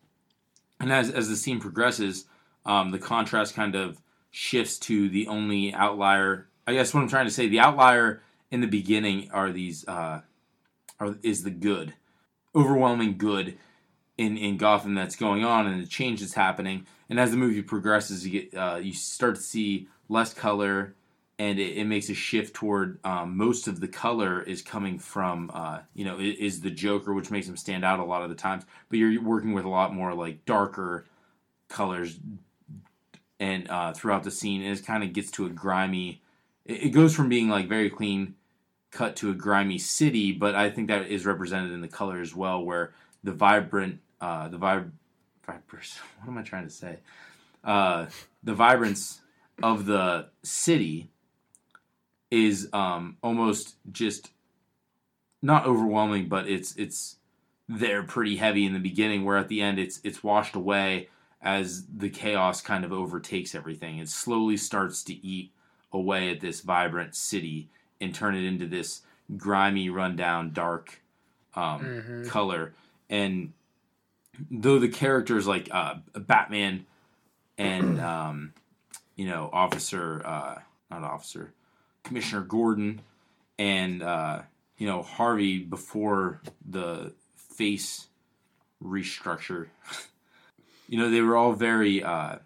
and as as the scene progresses, um, the contrast kind of shifts to the only outlier. I guess what I'm trying to say, the outlier in the beginning are these uh, are is the good, overwhelming good in in Gotham that's going on and the change that's happening. And as the movie progresses, you get uh, you start to see less color, and it, it makes a shift toward um, most of the color is coming from uh, you know is the Joker, which makes him stand out a lot of the times. But you're working with a lot more like darker colors, and uh, throughout the scene, and it kind of gets to a grimy. It, it goes from being like very clean cut to a grimy city, but I think that is represented in the color as well, where the vibrant, uh, the vib, vibers. What am I trying to say? Uh, the vibrance of the city is um, almost just not overwhelming, but it's it's there pretty heavy in the beginning. Where at the end, it's it's washed away as the chaos kind of overtakes everything. It slowly starts to eat away at this vibrant city and turn it into this grimy, rundown, dark um, mm-hmm. color. And though the characters like uh, Batman and um, you know Officer, uh, not Officer, Commissioner Gordon and uh, you know Harvey before the face restructure. you know they were all very uh,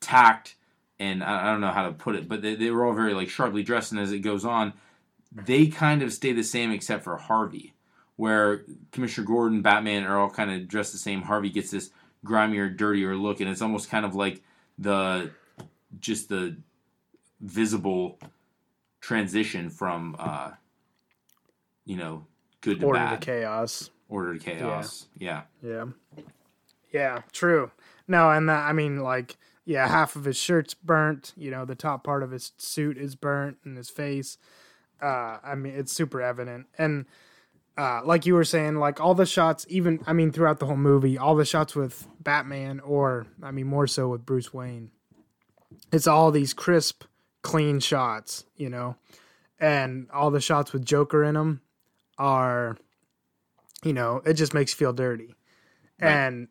tact and I, I, don't know how to put it, but they, they were all very like sharply dressed. And as it goes on, they kind of stay the same except for Harvey, where Commissioner Gordon, Batman are all kind of dressed the same. Harvey gets this grimier, dirtier look, and it's almost kind of like the just the visible transition from uh, you know good to order bad, to chaos, order to chaos. Yeah, yeah, yeah, yeah true. No, and that I mean like yeah, half of his shirt's burnt. You know, the top part of his suit is burnt, and his face. Uh, I mean, it's super evident, and uh, like you were saying, like all the shots, even I mean, throughout the whole movie, all the shots with Batman, or I mean, more so with Bruce Wayne, it's all these crisp, clean shots, you know, and all the shots with Joker in them are, you know, it just makes you feel dirty, right. and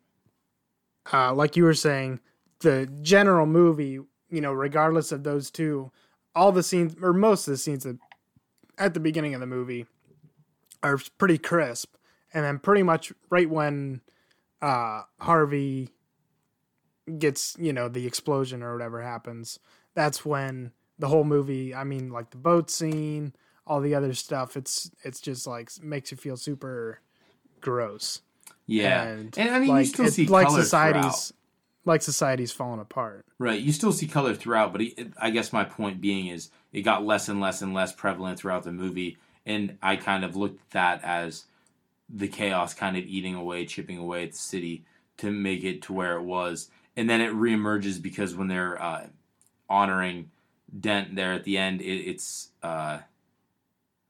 uh, like you were saying, the general movie, you know, regardless of those two, all the scenes or most of the scenes at the beginning of the movie are pretty crisp, and then pretty much right when uh, Harvey gets, you know, the explosion or whatever happens, that's when the whole movie. I mean, like the boat scene, all the other stuff. It's it's just like makes you feel super gross. Yeah, and, and I mean, like, you still see like society's throughout like society's falling apart. Right. You still see color throughout, but it, I guess my point being is it got less and less and less prevalent throughout the movie, and I kind of looked at that as the chaos kind of eating away, chipping away at the city to make it to where it was, and then it reemerges because when they're uh, honoring Dent there at the end, it, it's uh,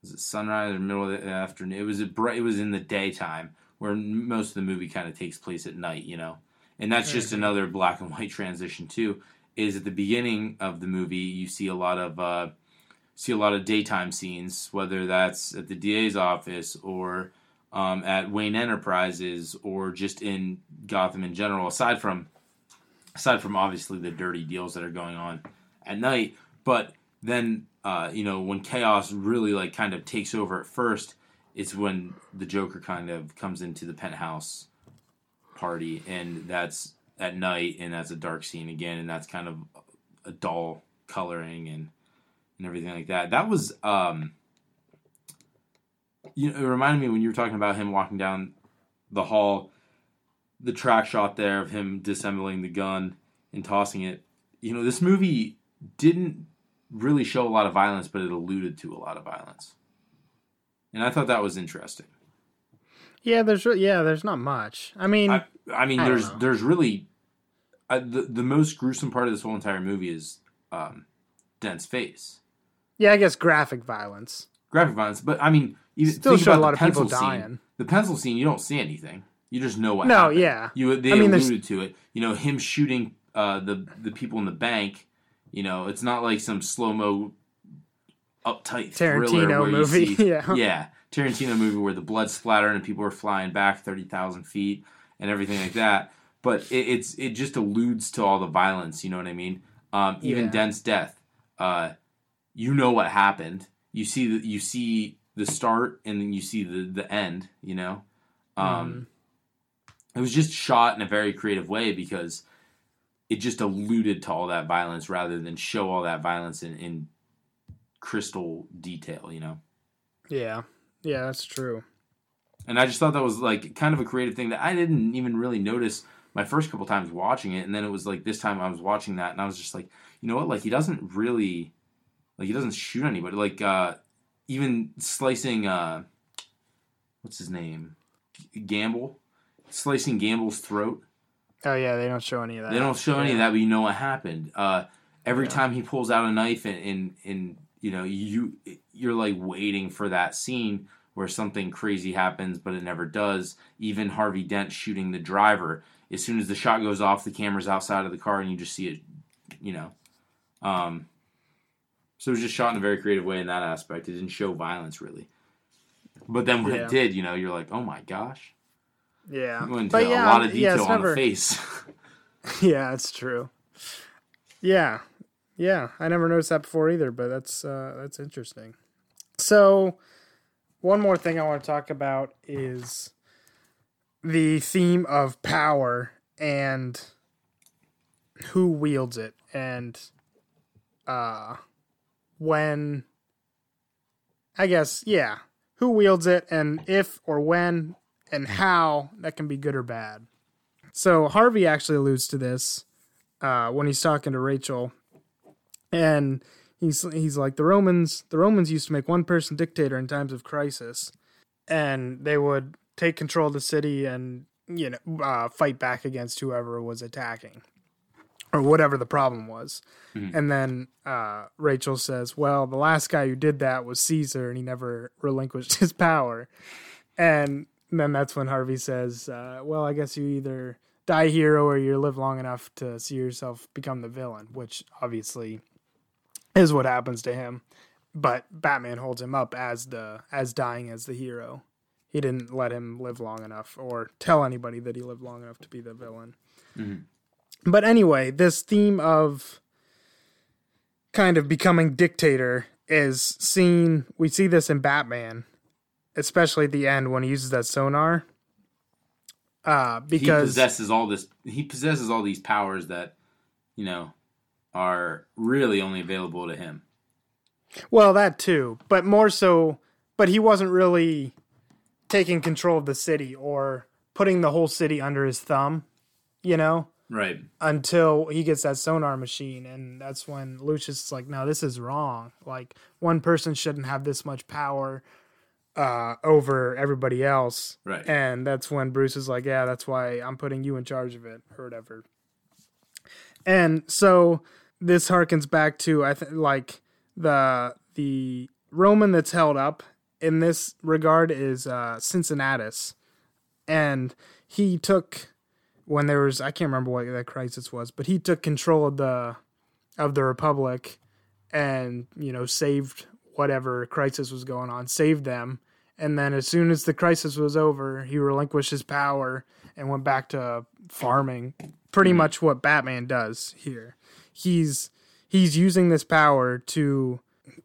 was it sunrise or middle of the afternoon? It was a bright. It was in the daytime where most of the movie kind of takes place at night, you know and that's just another black and white transition too. Is at the beginning of the movie you see a lot of uh, see a lot of daytime scenes, whether that's at the DA's office or um, at Wayne Enterprises or just in Gotham in general. Aside from aside from obviously the dirty deals that are going on at night, but then uh, you know when chaos really like kind of takes over at first, it's when the Joker kind of comes into the penthouse party, and that's at night, and that's a dark scene again, and that's kind of a dull coloring and and everything like that. That was um, you know, it reminded me when you were talking about him walking down the hall, the track shot there of him disassembling the gun and tossing it. You know, this movie didn't really show a lot of violence, but it alluded to a lot of violence, and I thought that was interesting. Yeah, there's re- yeah, there's not much. I mean, I, I mean, I there's there's really uh, the the most gruesome part of this whole entire movie is um, Dent's face, yeah, I guess graphic violence. graphic violence. But I mean, you Still think show a lot of people scene. dying. The pencil scene, you don't see anything. You just know what. No, happened. yeah. You they I mean, there's- alluded to it. You know, him shooting uh, the the people in the bank. You know, it's not like some slow mo, uptight Tarantino movie, see, yeah. yeah, Tarantino movie where the blood splattering and people are flying back thirty thousand feet and everything like that. But it, it's it just alludes to all the violence. You know what I mean? Um, even Yeah. Dent's death. Uh, you know what happened. You see the you see the start and then you see the the end. You know. Um, It was just shot in a very creative way because it just alluded to all that violence rather than show all that violence in, in crystal detail, you know? Yeah, yeah, that's true. And I just thought that was like kind of a creative thing that I didn't even really notice my first couple times watching it. And then it was like this time I was watching that and I was just like, you know what? Like he doesn't really, like he doesn't shoot anybody. Like, uh, even slicing, uh, what's his name? Gambol, slicing Gambol's throat. Oh yeah, they don't show any of that. They don't show any of that, but you know what happened. Uh, every Yeah. time he pulls out a knife, and, and and you know you you're like waiting for that scene where something crazy happens, but it never does. Even Harvey Dent shooting the driver. As soon as the shot goes off, the camera's outside of the car, and you just see it. You know, um, so it was just shot in a very creative way in that aspect. It didn't show violence really, but then when Yeah. it did, you know, you're like, oh my gosh, Yeah, it went but a lot of detail it's on never. the face. Yeah, it's true. Yeah, yeah, I never noticed that before either, but that's uh, that's interesting. So, one more thing I want to talk about is the theme of power and who wields it, and uh, when I guess yeah, who wields it, and if or when and how that can be good or bad. So Harvey actually alludes to this uh, when he's talking to Rachel, and he's he's like the Romans. The Romans used to make one person dictator in times of crisis, and they would take control of the city and you know uh, fight back against whoever was attacking, or whatever the problem was. And then uh, Rachel says, "Well, the last guy who did that was Caesar, and he never relinquished his power." And then that's when Harvey says, uh, "Well, I guess you either die hero or you live long enough to see yourself become the villain," which obviously is what happens to him. But Batman holds him up as the as dying as the hero. He didn't let him live long enough or tell anybody that he lived long enough to be the villain. But anyway, this theme of kind of becoming dictator is seen we see this in Batman, especially at the end when he uses that sonar. Uh because he possesses all this he possesses all these powers that you know are really only available to him. Well that too, but more so but he wasn't really taking control of the city or putting the whole city under his thumb, you know? right. Until he gets that sonar machine and that's when lucius is like no this is wrong. Like one person shouldn't have this much power uh over everybody else. Right. and that's when bruce is like yeah that's why i'm putting you in charge of it or whatever and so this harkens back to i think like the the roman that's held up in this regard is uh cincinnatus. And he took when there was I can't remember what that crisis was, but he took control of the of the republic and you know saved whatever crisis was going on, saved them, and then as soon as the crisis was over, he relinquished his power and went back to farming. Pretty mm-hmm. much what Batman does here. He's he's using this power to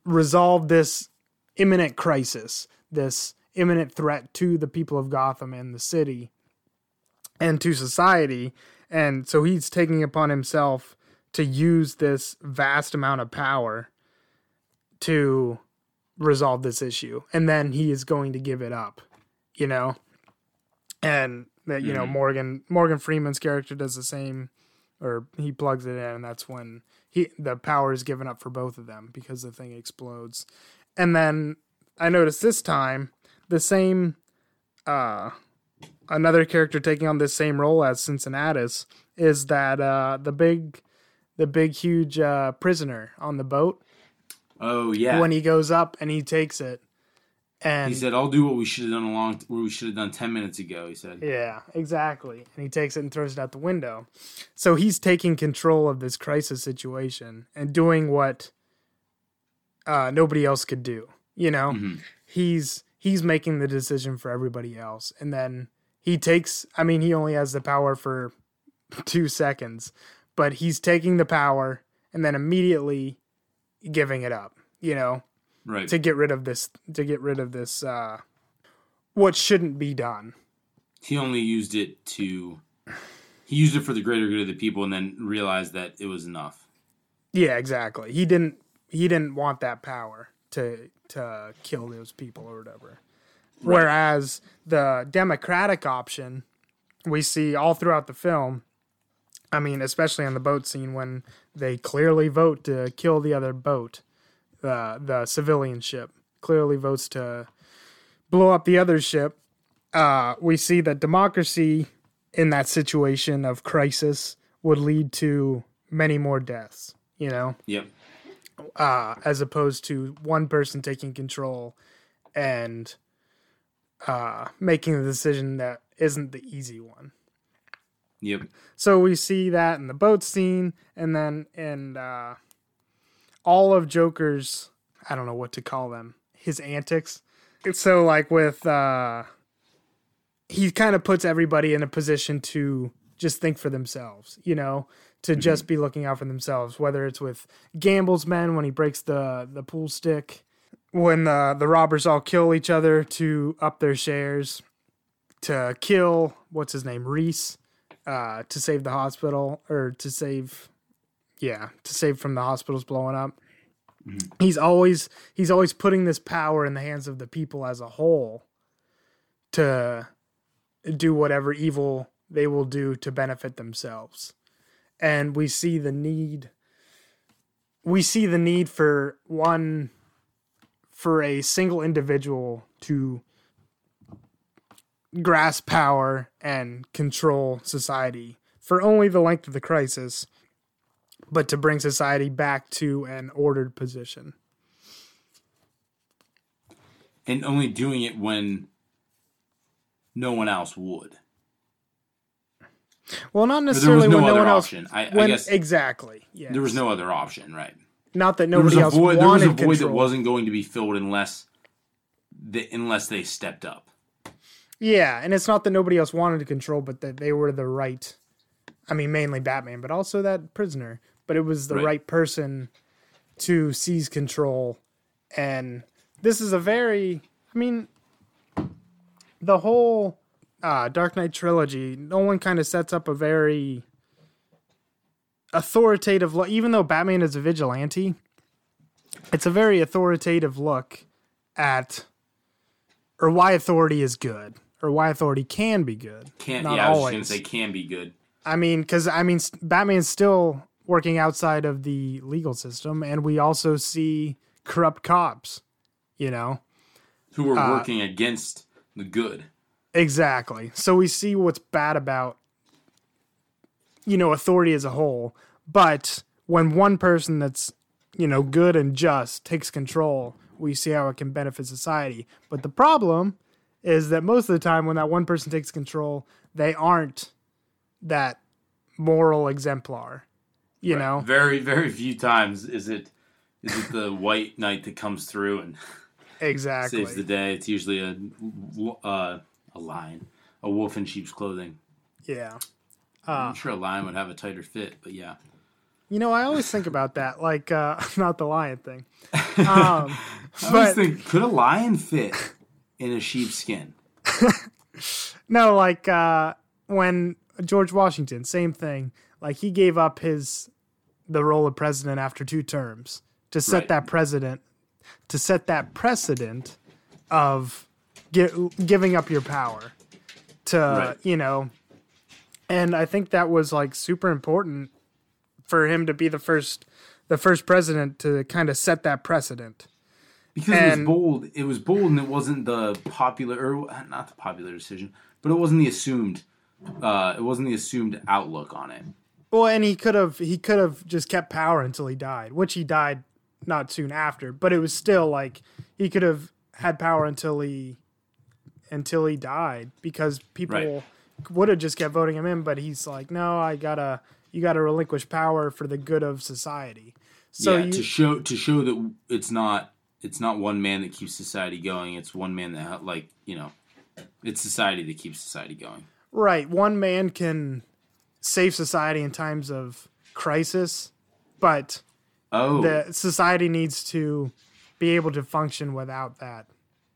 resolve this imminent crisis, this imminent threat to the people of Gotham and the city and to society. And so he's taking upon himself to use this vast amount of power to resolve this issue. And then he is going to give it up, you know? and that you know Mhm. Morgan Morgan Freeman's character does the same, or he plugs it in, and that's when he the power is given up for both of them because the thing explodes, and then I noticed this time the same, uh, another character taking on this same role as Cincinnatus is that uh the big, the big huge uh prisoner on the boat Oh yeah. when he goes up and he takes it, and he said, "I'll do what we should have done a long, what we should have done ten minutes ago." He said, Yeah, exactly. And he takes it and throws it out the window. So he's taking control of this crisis situation and doing what uh, nobody else could do. You know, Mhm. he's he's making the decision for everybody else, and then he takes. I mean, he only has the power for two seconds, but he's taking the power and then immediately giving it up. You know, "Right." to get rid of this. To get rid of this. Uh, what shouldn't be done. he only used it to, he used it for the greater good of the people, and then realized that it was enough. Yeah, exactly. He didn't he didn't want that power to to kill those people or whatever. Whereas the democratic option we see all throughout the film, I mean, especially on the boat scene when they clearly vote to kill the other boat, the the civilian ship clearly votes to blow up the other ship. Uh, we see that democracy in that situation of crisis would lead to many more deaths. You know, Yep. uh, as opposed to one person taking control and uh, making the decision that isn't the easy one. Yep. So we see that in the boat scene, and then in uh, all of Joker's, I don't know what to call them, his antics. It's so like with, uh, he kind of puts everybody in a position to just think for themselves, you know, to just be looking out for themselves. Whether it's with Gambol's men when he breaks the the pool stick, when the the robbers all kill each other to up their shares, to kill what's his name Reese uh, to save the hospital or to save, yeah, to save from the hospitals blowing up. Mm-hmm. He's always he's always putting this power in the hands of the people as a whole to do whatever evil they will do to benefit themselves. And we see the need we see the need for one for a single individual to grasp power and control society for only the length of the crisis, but to bring society back to an ordered position. And only doing it when no one else would. Well, not Or there was necessarily no when no one else. option. I, I When, guess exactly. There was no other option, right? Not that nobody else void. There was wanted a void that wasn't going to be filled unless, the, unless they stepped up. Yeah, and it's not that nobody else wanted to control, but that they were the right. I mean, mainly Batman, but also that prisoner. But it was the Right. right, person to seize control, and this is a very. I mean, the whole uh, Dark Knight trilogy. Nolan kind of sets up a very authoritative look. Even though Batman is a vigilante, it's a very authoritative look at or why authority is good or why authority can be good. Can't. Not yeah, I was always. just gonna say can be good. I mean, because I mean, Batman's still working outside of the legal system, and we also see corrupt cops. You know, Who were Uh, working against the good. exactly. So we see what's bad about you know authority as a whole, but when one person that's you know good and just takes control, we see how it can benefit society. But the problem is that most of the time, when that one person takes control, they aren't that moral exemplar. You know, Very, very few times is it is it the white knight that comes through and exactly. saves the day. It's usually a uh, a lion, a wolf in sheep's clothing. yeah. I'm sure a lion would have a tighter fit, but yeah. You know, I always think about that, like uh, not the lion thing. Um, I always but think, could a lion fit in a sheepskin? no, like uh, when George Washington, same thing. Like he gave up his the role of president after two terms to set Right. that president to set that precedent of gi- giving up your power. to Right. you know, and I think that was like super important for him to be the first the first president to kind of set that precedent. because it was bold. It was bold, and it wasn't the popular or not the popular decision, but it wasn't the assumed. Uh, it wasn't the assumed outlook on it. Well, and he could have he could have just kept power until he died, which he died not soon after. But it was still like he could have had power until he until he died because people Right. would have just kept voting him in. But he's like, no, I gotta you gotta relinquish power for the good of society. So yeah, you, to show to show that it's not it's not one man that keeps society going. It's one man that like you know, it's society that keeps society going. right, one man can save society in times of crisis, but Oh, the society needs to be able to function without that.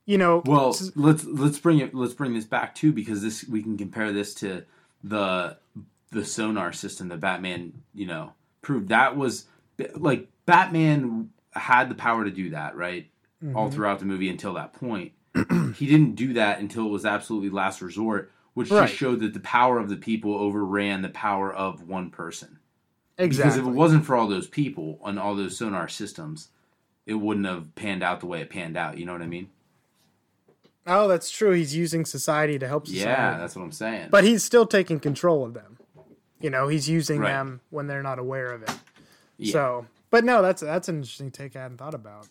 You know, well, let's let's bring it let's bring this back too because this we can compare this to the the sonar system that Batman you know proved. That was like Batman had the power to do that right? All mm-hmm. throughout the movie until that point. he didn't do that until it was absolutely last resort, which Right. just showed that the power of the people overran the power of one person. Exactly. Because if it wasn't for all those people and all those sonar systems, it wouldn't have panned out the way it panned out. You know what I mean? oh, that's true. He's using society to help society. Yeah, that's what I'm saying. but he's still taking control of them. You know, he's using Right. them when they're not aware of it. Yeah. So, but no, that's that's an interesting take I hadn't thought about.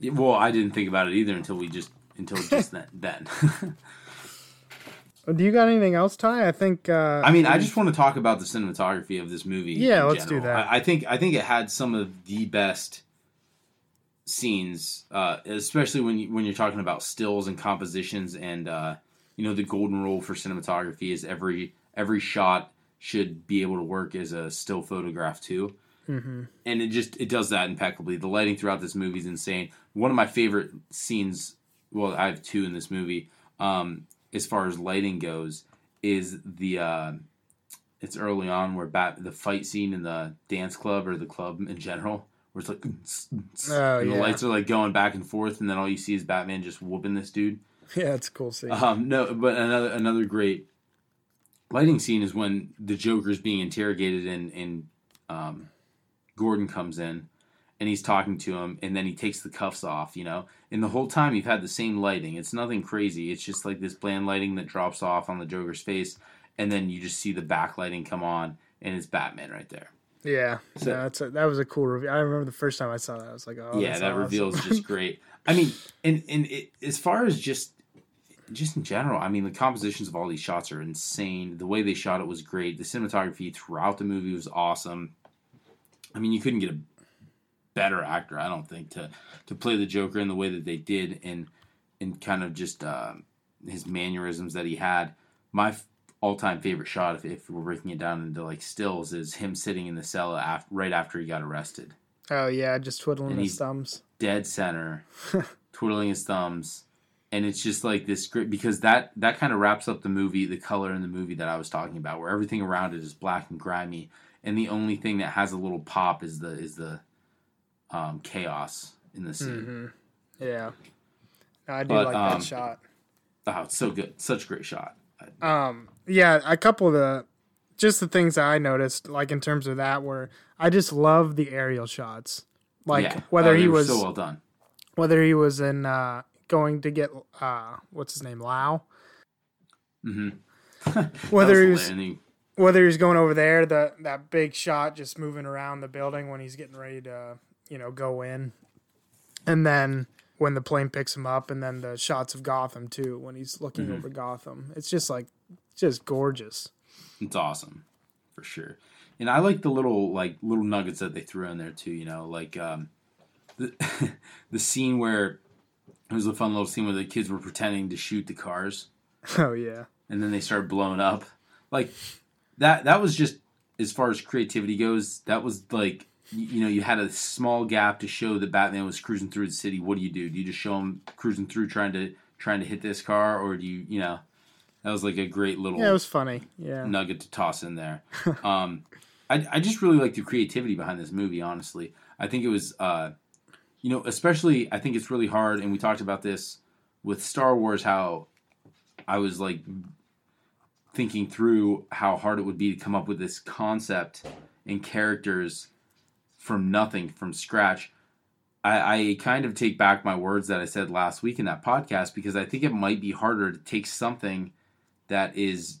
Well, I didn't think about it either until we just until just then. then. Do you got anything else, Ty? I think. Uh, I mean, I just want to talk about the cinematography of this movie. Yeah, let's do that. I, I think I think it had some of the best scenes, uh, especially when you, when you're talking about stills and compositions, and uh, you know the golden rule for cinematography is every every shot should be able to work as a still photograph too. mhm. and it just it does that impeccably. The lighting throughout this movie is insane. One of my favorite scenes, well, I have two in this movie. Um, as far as lighting goes, is the uh, it's early on where bat the fight scene in the dance club or the club in general, where it's like Oh, and the yeah. lights are like going back and forth, and then all you see is Batman just whooping this dude. Yeah, it's a cool scene. Um, no, but another another great lighting scene is when the Joker's being interrogated and and um, Gordon comes in and he's talking to him, and then he takes the cuffs off, you know. And the whole time you've had the same lighting. It's nothing crazy. It's just like this bland lighting that drops off on the Joker's face, and then you just see the backlighting come on, and it's Batman right there. yeah, so- no, that's a, that was a cool review. I remember the first time I saw that, I was like, oh, yeah, that awesome. reveal is just great. I mean, and and it, as far as just just in general, I mean, the compositions of all these shots are insane. The way they shot it was great. The cinematography throughout the movie was awesome. I mean, you couldn't get a better actor, I don't think, to to play the Joker in the way that they did, and and kind of just um, his mannerisms that he had. My f- all-time favorite shot, if, if we're breaking it down into like stills, is him sitting in the cell af- right after he got arrested oh yeah, just twiddling And his thumbs. dead center, twiddling his thumbs, and it's just like this great because that that kind of wraps up the movie, the color in the movie that I was talking about, where everything around it is black and grimy, and the only thing that has a little pop is the is the um, chaos in the scene. hmm Yeah, I do But, like um, that shot. Oh, it's so good, such a great shot. Um, yeah, a couple of the just the things that I noticed, like in terms of that, were I just love the aerial shots. Like yeah. whether Oh, he was so well done. whether he was in uh, going to get uh, what's his name, Lau. hmm Whether he was whether he was going over there, the that big shot just moving around the building when he's getting ready to you know go in, and then when the plane picks him up, and then the shots of Gotham too when he's looking Mhm. over Gotham. It's just like just gorgeous. It's awesome, for sure. And I like the little like little nuggets that they threw in there too. You know, like um, the the scene where it was a fun little scene where the kids were pretending to shoot the cars, Oh yeah. and then they started blowing up. Like that. That was just as far as creativity goes. That was like you, you know you had a small gap to show that Batman was cruising through the city. What do you do? Do you just show him cruising through trying to trying to hit this car, or do you you know? That was like a great little Yeah, it was funny. Yeah. nugget to toss in there. um, I, I just really like the creativity behind this movie. Honestly, I think it was, uh, you know, especially I think it's really hard, and we talked about this with Star Wars. How I was like thinking through how hard it would be to come up with this concept and characters from nothing, from scratch. I, I kind of take back my words that I said last week in that podcast because I think it might be harder to take something that is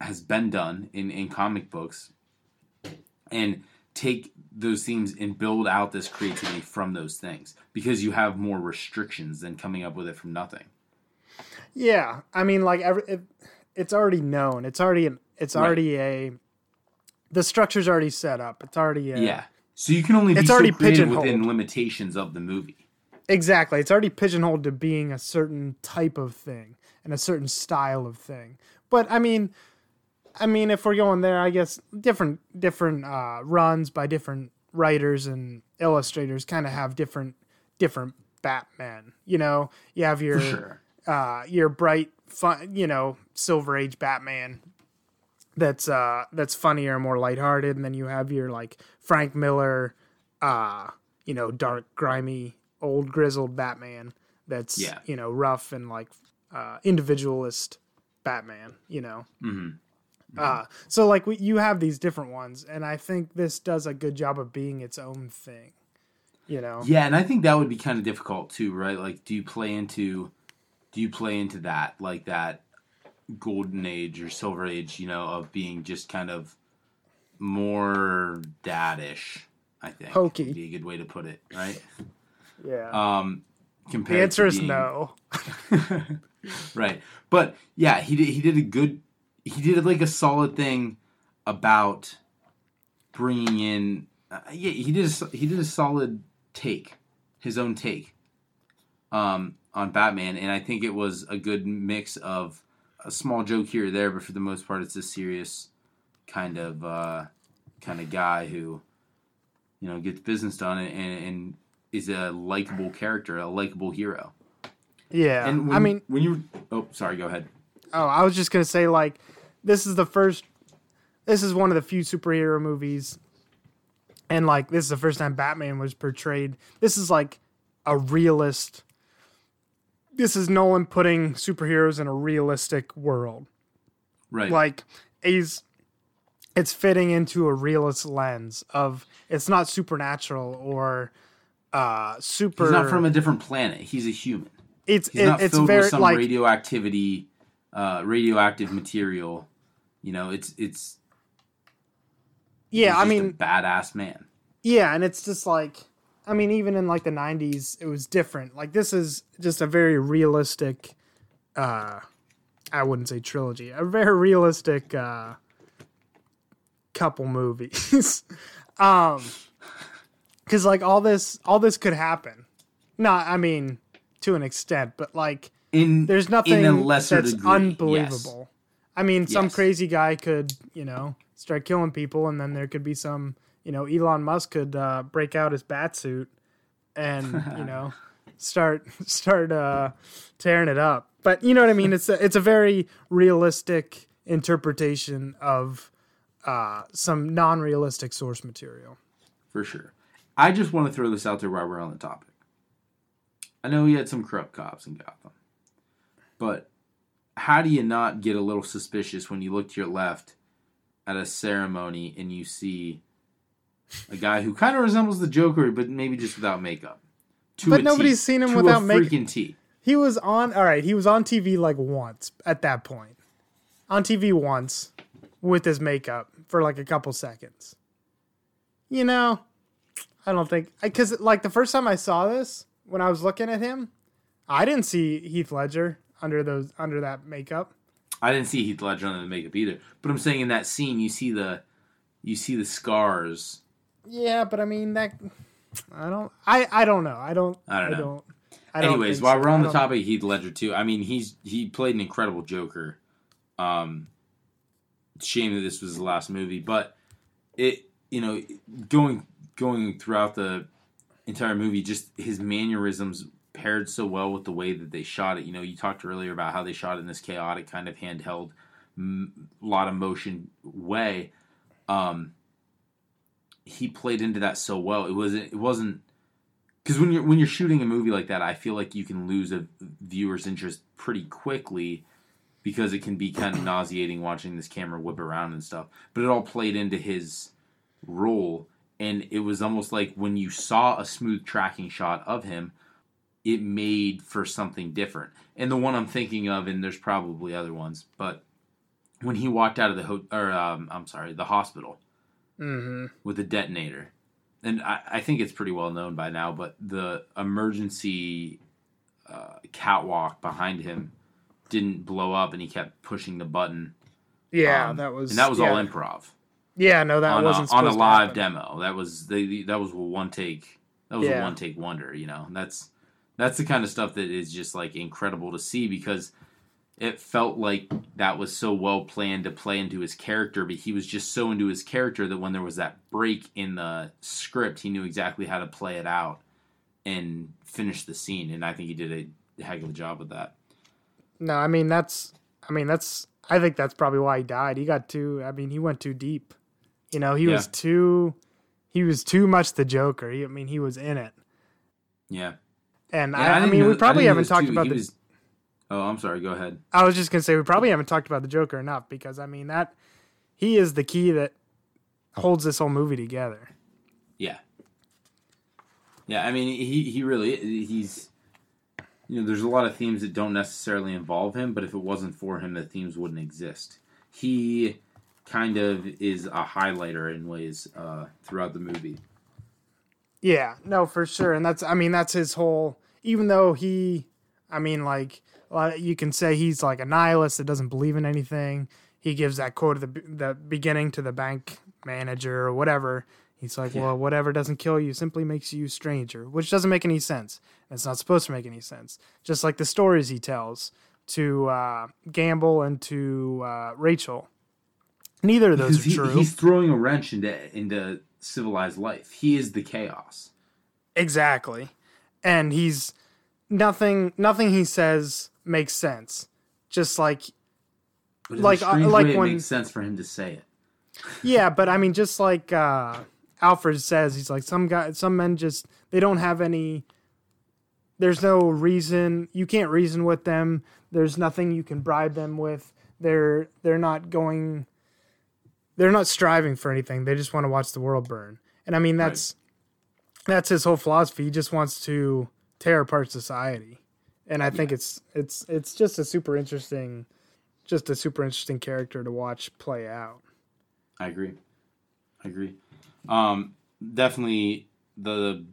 has been done in, in comic books and take those themes and build out this creativity from those things because you have more restrictions than coming up with it from nothing. Yeah, I mean, like every, it, it's already known. It's already an, it's Right. already a the structure's already set up. It's already a, Yeah. So you can only be It's so already creative pigeonholed. within limitations of the movie. Exactly. It's already pigeonholed to being a certain type of thing and a certain style of thing. But I mean, I mean, if we're going there, I guess different different uh, runs by different writers and illustrators kind of have different different Batman. You know, you have your sure. uh, your bright, fun, you know, Silver Age Batman. That's uh that's funnier, more lighthearted, and then you have your like Frank Miller, uh, you know, dark, grimy, old grizzled Batman. That's Yeah. you know rough and like uh, individualist Batman. You know, hmm uh, so like we, you have these different ones, and I think this does a good job of being its own thing. You know, Yeah, and I think that would be kind of difficult too, right? Like, do you play into, do you play into that like that golden age or silver age, you know, of being just kind of more dadish? I think Hokey. would be a good way to put it, right? yeah. Um, compared the answer to is no. right. But yeah, he did. He did a good. He did like a solid thing about bringing in. Uh, yeah, he did. A, he did a solid take, his own take, um, on Batman, and I think it was a good mix of a small joke here or there, but for the most part, it's a serious kind of uh, kind of guy who, you know, gets business done and, and, is a likable character, a likable hero. Yeah, And when, I mean, when you oh sorry, go ahead. Oh, I was just gonna say like this is the first this is one of the few superhero movies and like this is the first time Batman was portrayed. This is like a realist this is Nolan putting superheroes in a realistic world. Right, Like he's it's fitting into a realist lens of it's not supernatural or uh super he's not from a different planet. He's a human. it's He's it, not it's filled very with some like radioactivity, uh, radioactive material. You know, it's it's yeah, I just mean a badass man. Yeah, and it's just like I mean, even in like the '90s, it was different. Like this is just a very realistic. uh I wouldn't say trilogy. A very realistic uh couple movies. um, because like all this, all this could happen. Not, I mean, to an extent, but like In there's nothing in lesser that's degree, unbelievable. I mean, some Yes. crazy guy could, you know, start killing people, and then there could be some, you know, Elon Musk could uh, break out his bat suit and you know start start uh, tearing it up. But you know what I mean? It's a, it's a very realistic interpretation of uh, some non-realistic source material. for sure. I just want to throw this out there while we're on the topic. I know we had some corrupt cops in Gotham, but how do you not get a little suspicious when you look to your left at a ceremony and you see a guy who kind of resembles the Joker, but maybe just without makeup? To But nobody's seen him without makeup. make- freaking T. He was on. All right, he was on TV like once at that point. On TV once with his makeup for like a couple seconds. You know, I don't think because like the first time I saw this when I was looking at him, I didn't see Heath Ledger under those under that makeup. I didn't see Heath Ledger under the makeup either, but I'm saying in that scene you see the you see the scars. Yeah, but I mean that. I don't. I I don't know. I don't. I don't know. I don't, I don't Anyways, while so. we're on the topic of Heath Ledger too, I mean he's he played an incredible Joker. Um, shame that this was the last movie, but it you know going going throughout the entire movie, just his mannerisms paired so well with the way that they shot it. You know, you talked earlier about how they shot it in this chaotic kind of handheld, m- lot of motion way. Um, he played into that so well. It wasn't. It wasn't because when you're when you're shooting a movie like that, I feel like you can lose a viewer's interest pretty quickly because it can be kind of nauseating watching this camera whip around and stuff. But it all played into his role, and it was almost like when you saw a smooth tracking shot of him, it made for something different. And the one I'm thinking of, and there's probably other ones, but when he walked out of the ho- or um, I'm sorry, the hospital Mm-hmm. with the detonator, and I, I think it's pretty well known by now, but the emergency uh, catwalk behind him didn't blow up, and he kept pushing the button. Yeah, Um, that was and that was yeah. all improv Yeah, no, that on wasn't a, on a live demo. That was they, that was a one take. That was a one take wonder. You know, that's that's the kind of stuff that is just like incredible to see because it felt like that was so well planned to play into his character, but he was just so into his character that when there was that break in the script, he knew exactly how to play it out and finish the scene. And I think he did a heck of a job with that. No, I mean that's I mean that's I think that's probably why he died. He got too I mean he went too deep. You know, he was too he was too much the Joker. He, I mean he was in it. Yeah. And Yeah, I, I, didn't mean we probably haven't talked too. about was- Oh, I'm sorry. Go ahead. I was just gonna say we probably haven't talked about the Joker enough because I mean that he is the key that holds this whole movie together. Yeah. Yeah, I mean, he he really he's you know, there's a lot of themes that don't necessarily involve him, but if it wasn't for him, the themes wouldn't exist. He kind of is a highlighter in ways uh, throughout the movie. Yeah, no, for sure, and that's I mean that's his whole. Even though he, I mean, like you can say he's like a nihilist that doesn't believe in anything. He gives that quote at the the beginning to the bank manager or whatever. He's like, Yeah. "Well, whatever doesn't kill you simply makes you stranger," which doesn't make any sense. It's not supposed to make any sense. Just like the stories he tells to uh, Gambol and to uh, Rachel. Neither of those Because are he, true. he's throwing a wrench into into civilized life. He is the chaos. Exactly. And he's nothing nothing he says makes sense. Just like Like, uh, like when- it makes sense for him to say it. yeah, but I mean just like uh Alfred says, he's like some guy some men just they don't have any there's no reason you can't reason with them. There's nothing you can bribe them with. They're they're not going they're not striving for anything. They just want to watch the world burn. And I mean that's that's his whole philosophy. He just wants to tear apart society. And I think it's it's it's just a super interesting just a super interesting character to watch play out. I agree. I agree. Um, definitely the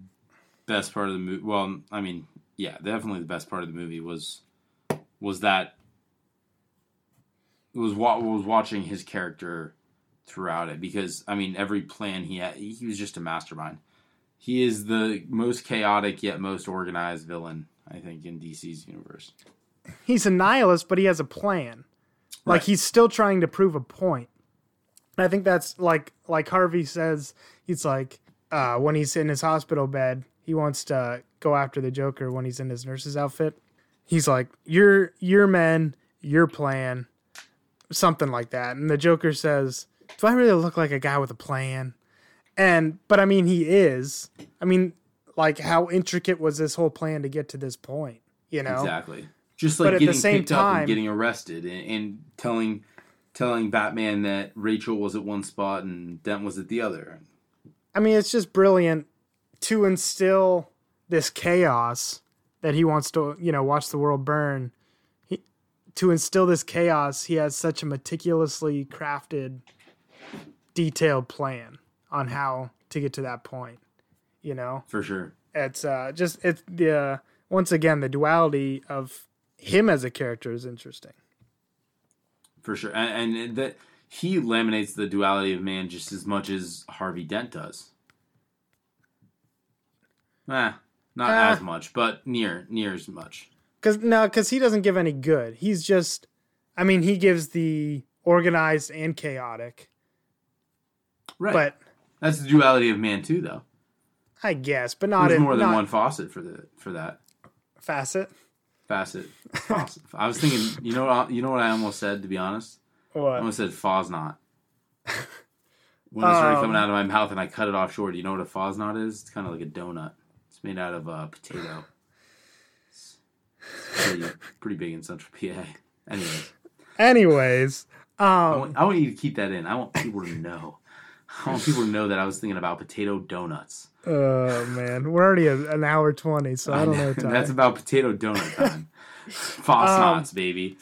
best part of the movie. Well, I mean, yeah, definitely the best part of the movie was was that was what was watching his character throughout it because I mean every plan he had he was just a mastermind. He is the most chaotic yet most organized villain I think in DC's universe. he's a nihilist, but he has a plan. Like he's still trying to prove a point. And I think that's like like Harvey says, he's like uh, when he's in his hospital bed, he wants to go after the Joker when he's in his nurse's outfit. He's like, "Your your men, your plan," something like that. And the Joker says, "Do I really look like a guy with a plan?" And but I mean, he is. I mean, like how intricate was this whole plan to get to this point? You know, Exactly. Just But like at the getting same picked up time- and getting arrested and, and telling telling Batman that Rachel was at one spot and Dent was at the other. I mean, it's just brilliant to instill this chaos that he wants to, you know, watch the world burn. He, to instill this chaos, he has such a meticulously crafted, detailed plan on how to get to that point. You know, For sure. it's uh, just it's the uh, once again the duality of him as a character is interesting. For sure. And, and that he laminates the duality of man just as much as Harvey Dent does. Eh, not Uh. as much, but near near as much. Because no, because he doesn't give any good. He's just, I mean, he gives the organized and chaotic. Right. But That's the duality of man too though. I guess, but not There's in more than not one faucet for the for that. facet. Facet. Faucet. I was thinking, you know what you know what I almost said to be honest? I What? almost said Fasnacht. When it started Um, coming out of my mouth and I cut it off short, Do you know what a Fasnacht is? It's kind of like a donut. It's made out of uh, potato. It's pretty, pretty big in Central PA. Anyways, Anyways, I um, want, I want you to keep that in. I want people to know. I want people to know that I was thinking about potato donuts. oh man, we're already at an hour twenty, so I don't know. Ty. That's about potato donut time. Foss Um, baby.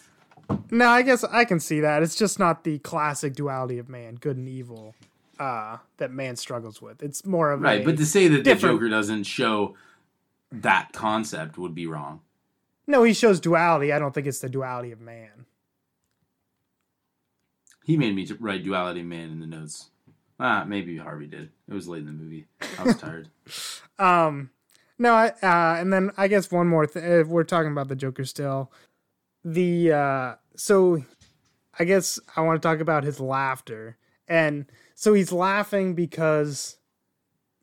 No, I guess I can see that. It's just not the classic duality of man, good and evil, uh, that man struggles with. It's more of Right, a, but to say that the Joker doesn't show that concept would be wrong. no, he shows duality. I don't think it's the duality of man. He made me write duality man in the notes. Ah, maybe Harvey did. It was late in the movie. I was tired. Um, no, I uh, and then I guess one more thing. If we're talking about the Joker still, the uh, so I guess I want to talk about his laughter, and so he's laughing because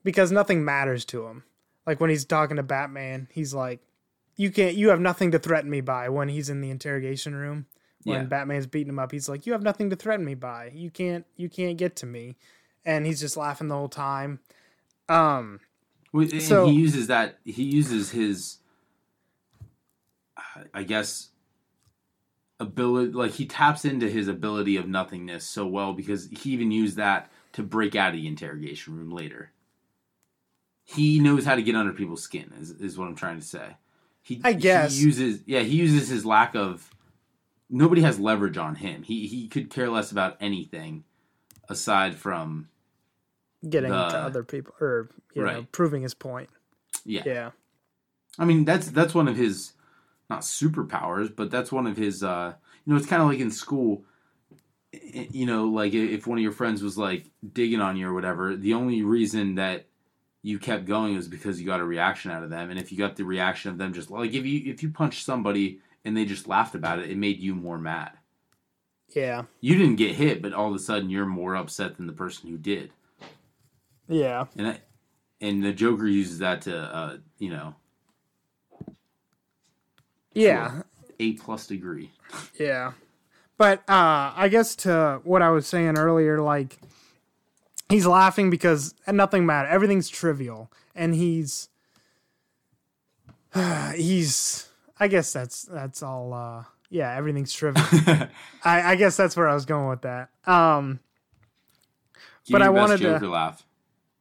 because nothing matters to him. Like when he's talking to Batman, he's like, "You can't. You have nothing to threaten me by." When he's in the interrogation room, when Yeah. Batman's beating him up, he's like, "You have nothing to threaten me by. You can't. You can't get to me." And he's just laughing the whole time. Um. And So- he uses that. He uses his, I guess, ability. Like he taps into his ability of nothingness so well because he even used that to break out of the interrogation room later. He knows how to get under people's skin. Is is what I'm trying to say. He, I guess. he uses. Yeah, he uses his lack of. Nobody has leverage on him. He he could care less about anything, aside from getting the- to other people or you know proving his point. yeah. Yeah. I mean, that's that's one of his not superpowers, but that's one of his. uh You know, it's kind of like in school. You know, like if one of your friends was like digging on you or whatever, the only reason that you kept going was because you got a reaction out of them, and if you got the reaction of them, just like if you if you punched somebody and they just laughed about it, it made you more mad. Yeah. You didn't get hit, but all of a sudden you're more upset than the person who did, Yeah. and I, and the Joker uses that to uh you know Yeah. a plus degree. Yeah. But uh I guess to what I was saying earlier like he's laughing because nothing matters. Everything's trivial and he's he's I guess that's that's all uh yeah, everything's trivial. I, I guess that's where I was going with that. Um Give But I wanted to- laugh.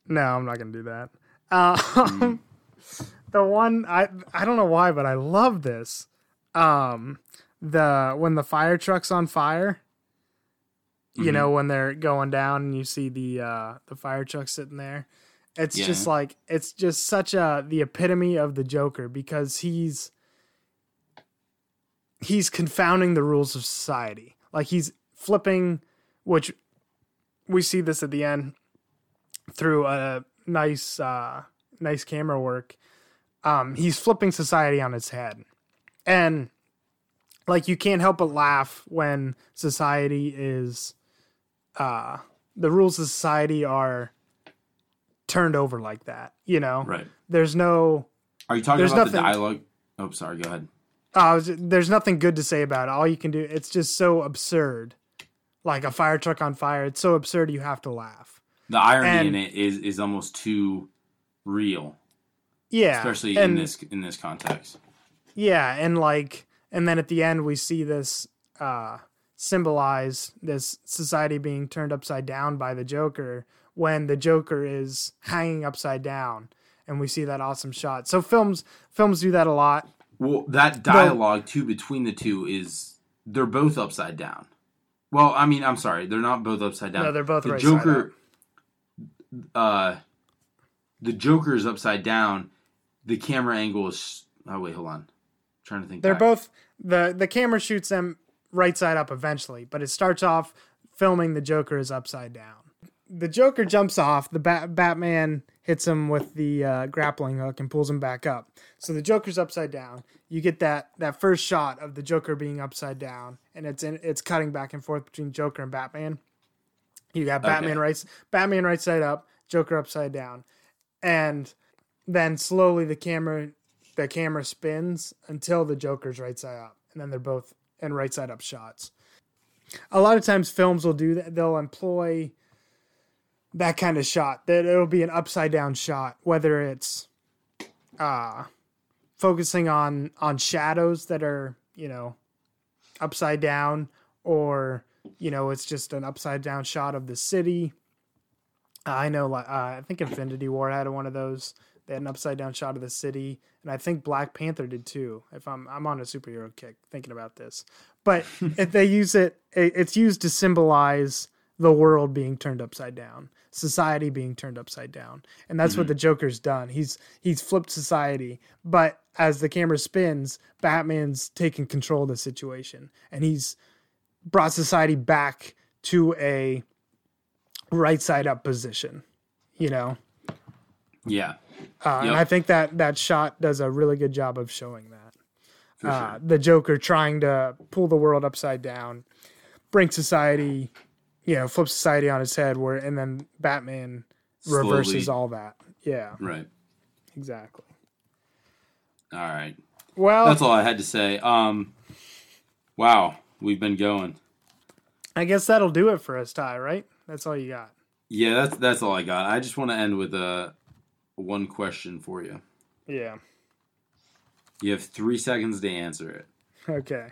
No, I'm not gonna do that. Um, the one I I don't know why, but I love this. Um, the when the fire truck's on fire, you Mhm. know when they're going down and you see the uh the fire truck sitting there. It's Yeah. just like it's just such a the epitome of the Joker because he's he's confounding the rules of society. Like he's flipping, which we see this at the end through a nice uh nice camera work um he's flipping society on its head and like you can't help but laugh when society is uh the rules of society are turned over like that you know Right. there's no Are you talking There's about the nothing- dialogue? Oh, sorry. Go ahead. uh, there's nothing good to say about it all you can do it's just so absurd like a fire truck on fire it's so absurd you have to laugh The irony And- in it is is almost too real, yeah especially and- in this in this context. Yeah, and like and then at the end we see this uh symbolize this society being turned upside down by the Joker when the Joker is hanging upside down and we see that awesome shot. So films films do that a lot. Well, that dialogue too between the two is they're both upside down. Well, I mean, I'm sorry, they're not both upside down. No, they're both the right side Joker. Uh, the Joker is upside down. The camera angle is. Oh wait, hold on. trying to think. They're back. both the the camera shoots them right side up eventually, but it starts off filming the Joker is upside down. The Joker jumps off. The Bat- Batman hits him with the uh, grappling hook and pulls him back up. So the Joker's upside down. You get that that first shot of the Joker being upside down, and it's in, it's cutting back and forth between Joker and Batman. You got Batman Okay. right Batman right side up, Joker upside down, and then slowly the camera the camera spins until the Joker's right side up, and then they're both in right side up shots. A lot of times, films will do that. They'll employ that kind of shot. That it'll be an upside down shot, whether it's uh, focusing on on shadows that are you know upside down, or you know it's just an upside down shot of the city. I know, like uh, I think Infinity War had one of those. They had an upside down shot of the city, and I think Black Panther did too. If I'm I'm on a superhero kick thinking about this, but if they use it, it, it's used to symbolize the world being turned upside down, society being turned upside down, and that's what the Joker's done. He's he's flipped society, but as the camera spins, Batman's taking control of the situation, and he's brought society back to a right side up position. You know, Yeah, uh, and I think that that shot does a really good job of showing that. Uh, sure. the Joker trying to pull the world upside down, bring society, you know, flip society on its head, where and then Batman reverses all that. Yeah, Right. exactly. All right. Well, That's all I had to say. Um, wow, we've been going. I guess that'll do it for us, Ty. Right? That's all you got. Yeah, that's that's all I got. I just want to end with a one question for you. Yeah. You have three seconds to answer it. Okay.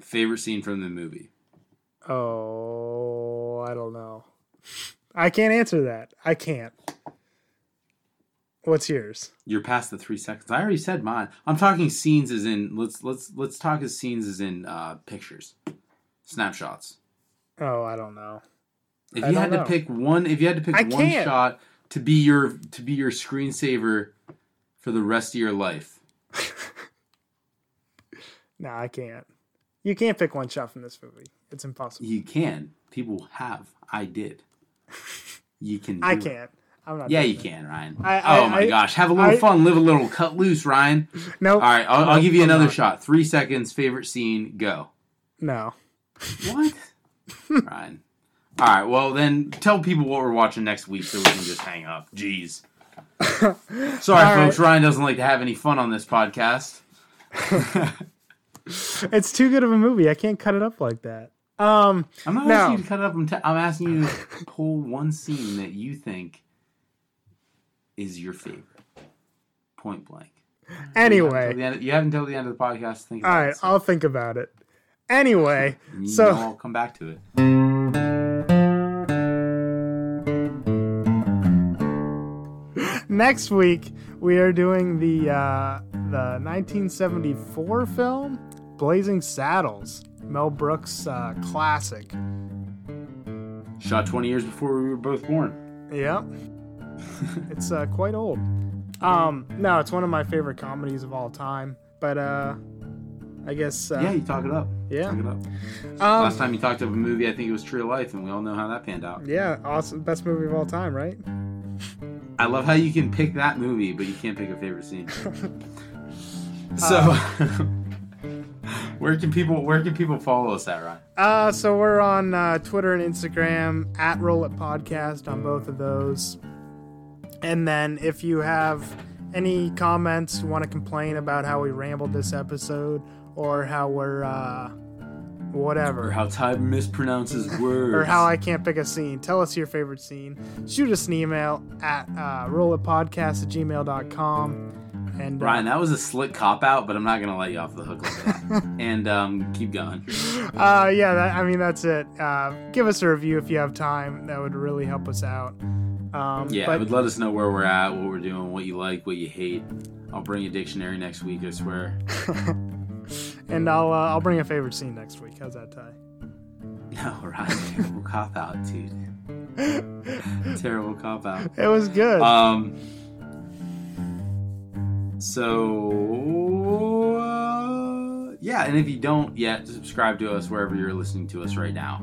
Favorite scene from the movie? Oh, I don't know. I can't answer that. I can't. What's yours? You're past the three seconds. I already said mine. I'm talking scenes as in let's let's let's talk as scenes as in uh, pictures, snapshots. Oh, I don't know. If I you had know. to pick one, if you had to pick I one can't. shot to be your to be your screensaver for the rest of your life, No, I can't. You can't pick one shot from this movie. It's impossible. you can. People have. I did. You can. I do it. I'm not. Yeah, you it. can, Ryan. I- I- oh my I- gosh, have a little fun, live a little, cut loose, Ryan. Nope. All right, I'll, I'll give you another not. shot. Three seconds. Favorite scene. Go. No. What? Ryan. All right. Well, then tell people what we're watching next week so we can just hang up. Jeez. Sorry, folks. Ryan doesn't like to have any fun on this podcast. It's too good of a movie. I can't cut it up like that. Um. I'm not No. asking you to cut it up. I'm, t- I'm asking you to pull one scene that you think is your favorite. Point blank. You have Anyway. end- you have until the end of the podcast to think All right. it. so I'll think about it. Anyway. so- I'll come back to it. next week we are doing the uh, the 1974 film Blazing Saddles, Mel Brooks uh, classic. Shot 20 years before we were both born. Yep, it's uh, quite old. Um, no, it's one of my favorite comedies of all time. But uh, I guess uh, yeah, you talk it up. yeah. Talk it up. Um, Last time you talked of a movie, I think it was True Life, and we all know how that panned out. yeah, awesome, best movie of all time, right? I love how you can pick that movie, but you can't pick a favorite scene. so, where can people where can people follow us at, Ryan? Uh, so we're on uh, Twitter and Instagram at Roll It Podcast on both of those. And then if you have any comments, want to complain about how we rambled this episode, or how we're uh, Or how Ty mispronounces words. or how I can't pick a scene, tell us your favorite scene. Shoot us an email at uh, rolitpodcast at gmail.com. And uh, Ryan, that was a slick cop out, but I'm not gonna let you off the hook like that. and um, keep going. uh, yeah, that, I mean that's it. Uh, give us a review if you have time. That would really help us out. Um, Yeah, but but let us know where we're at, what we're doing, what you like, what you hate. I'll bring a dictionary next week. I swear. and I'll uh, I'll bring a favorite scene next week. How's that, Ty? No, Ryan, terrible cop out, dude. terrible cop out. It was good. Um. So uh, yeah, and if you don't yet, subscribe to us wherever you're listening to us right now,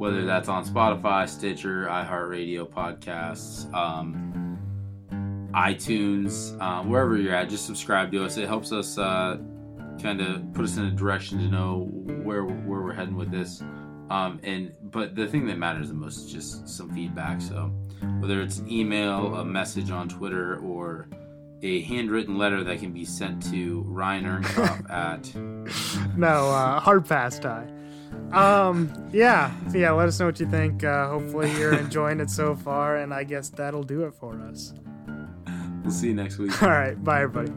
whether that's on Spotify, Stitcher, iHeartRadio, podcasts, um, iTunes, um, wherever you're at. Just subscribe to us. It helps us uh, kind of put us in a direction to know where where we're heading with this. Um, and but the thing that matters the most is just some feedback. So whether it's an email, a message on Twitter, or a handwritten letter that can be sent to Ryan Ernkopf at no, uh, hard pass, Ty. Um, yeah, yeah. Let us know what you think. Uh, hopefully, you're enjoying it so far, and I guess that'll do it for us. we'll see you next week. All right, bye, everybody.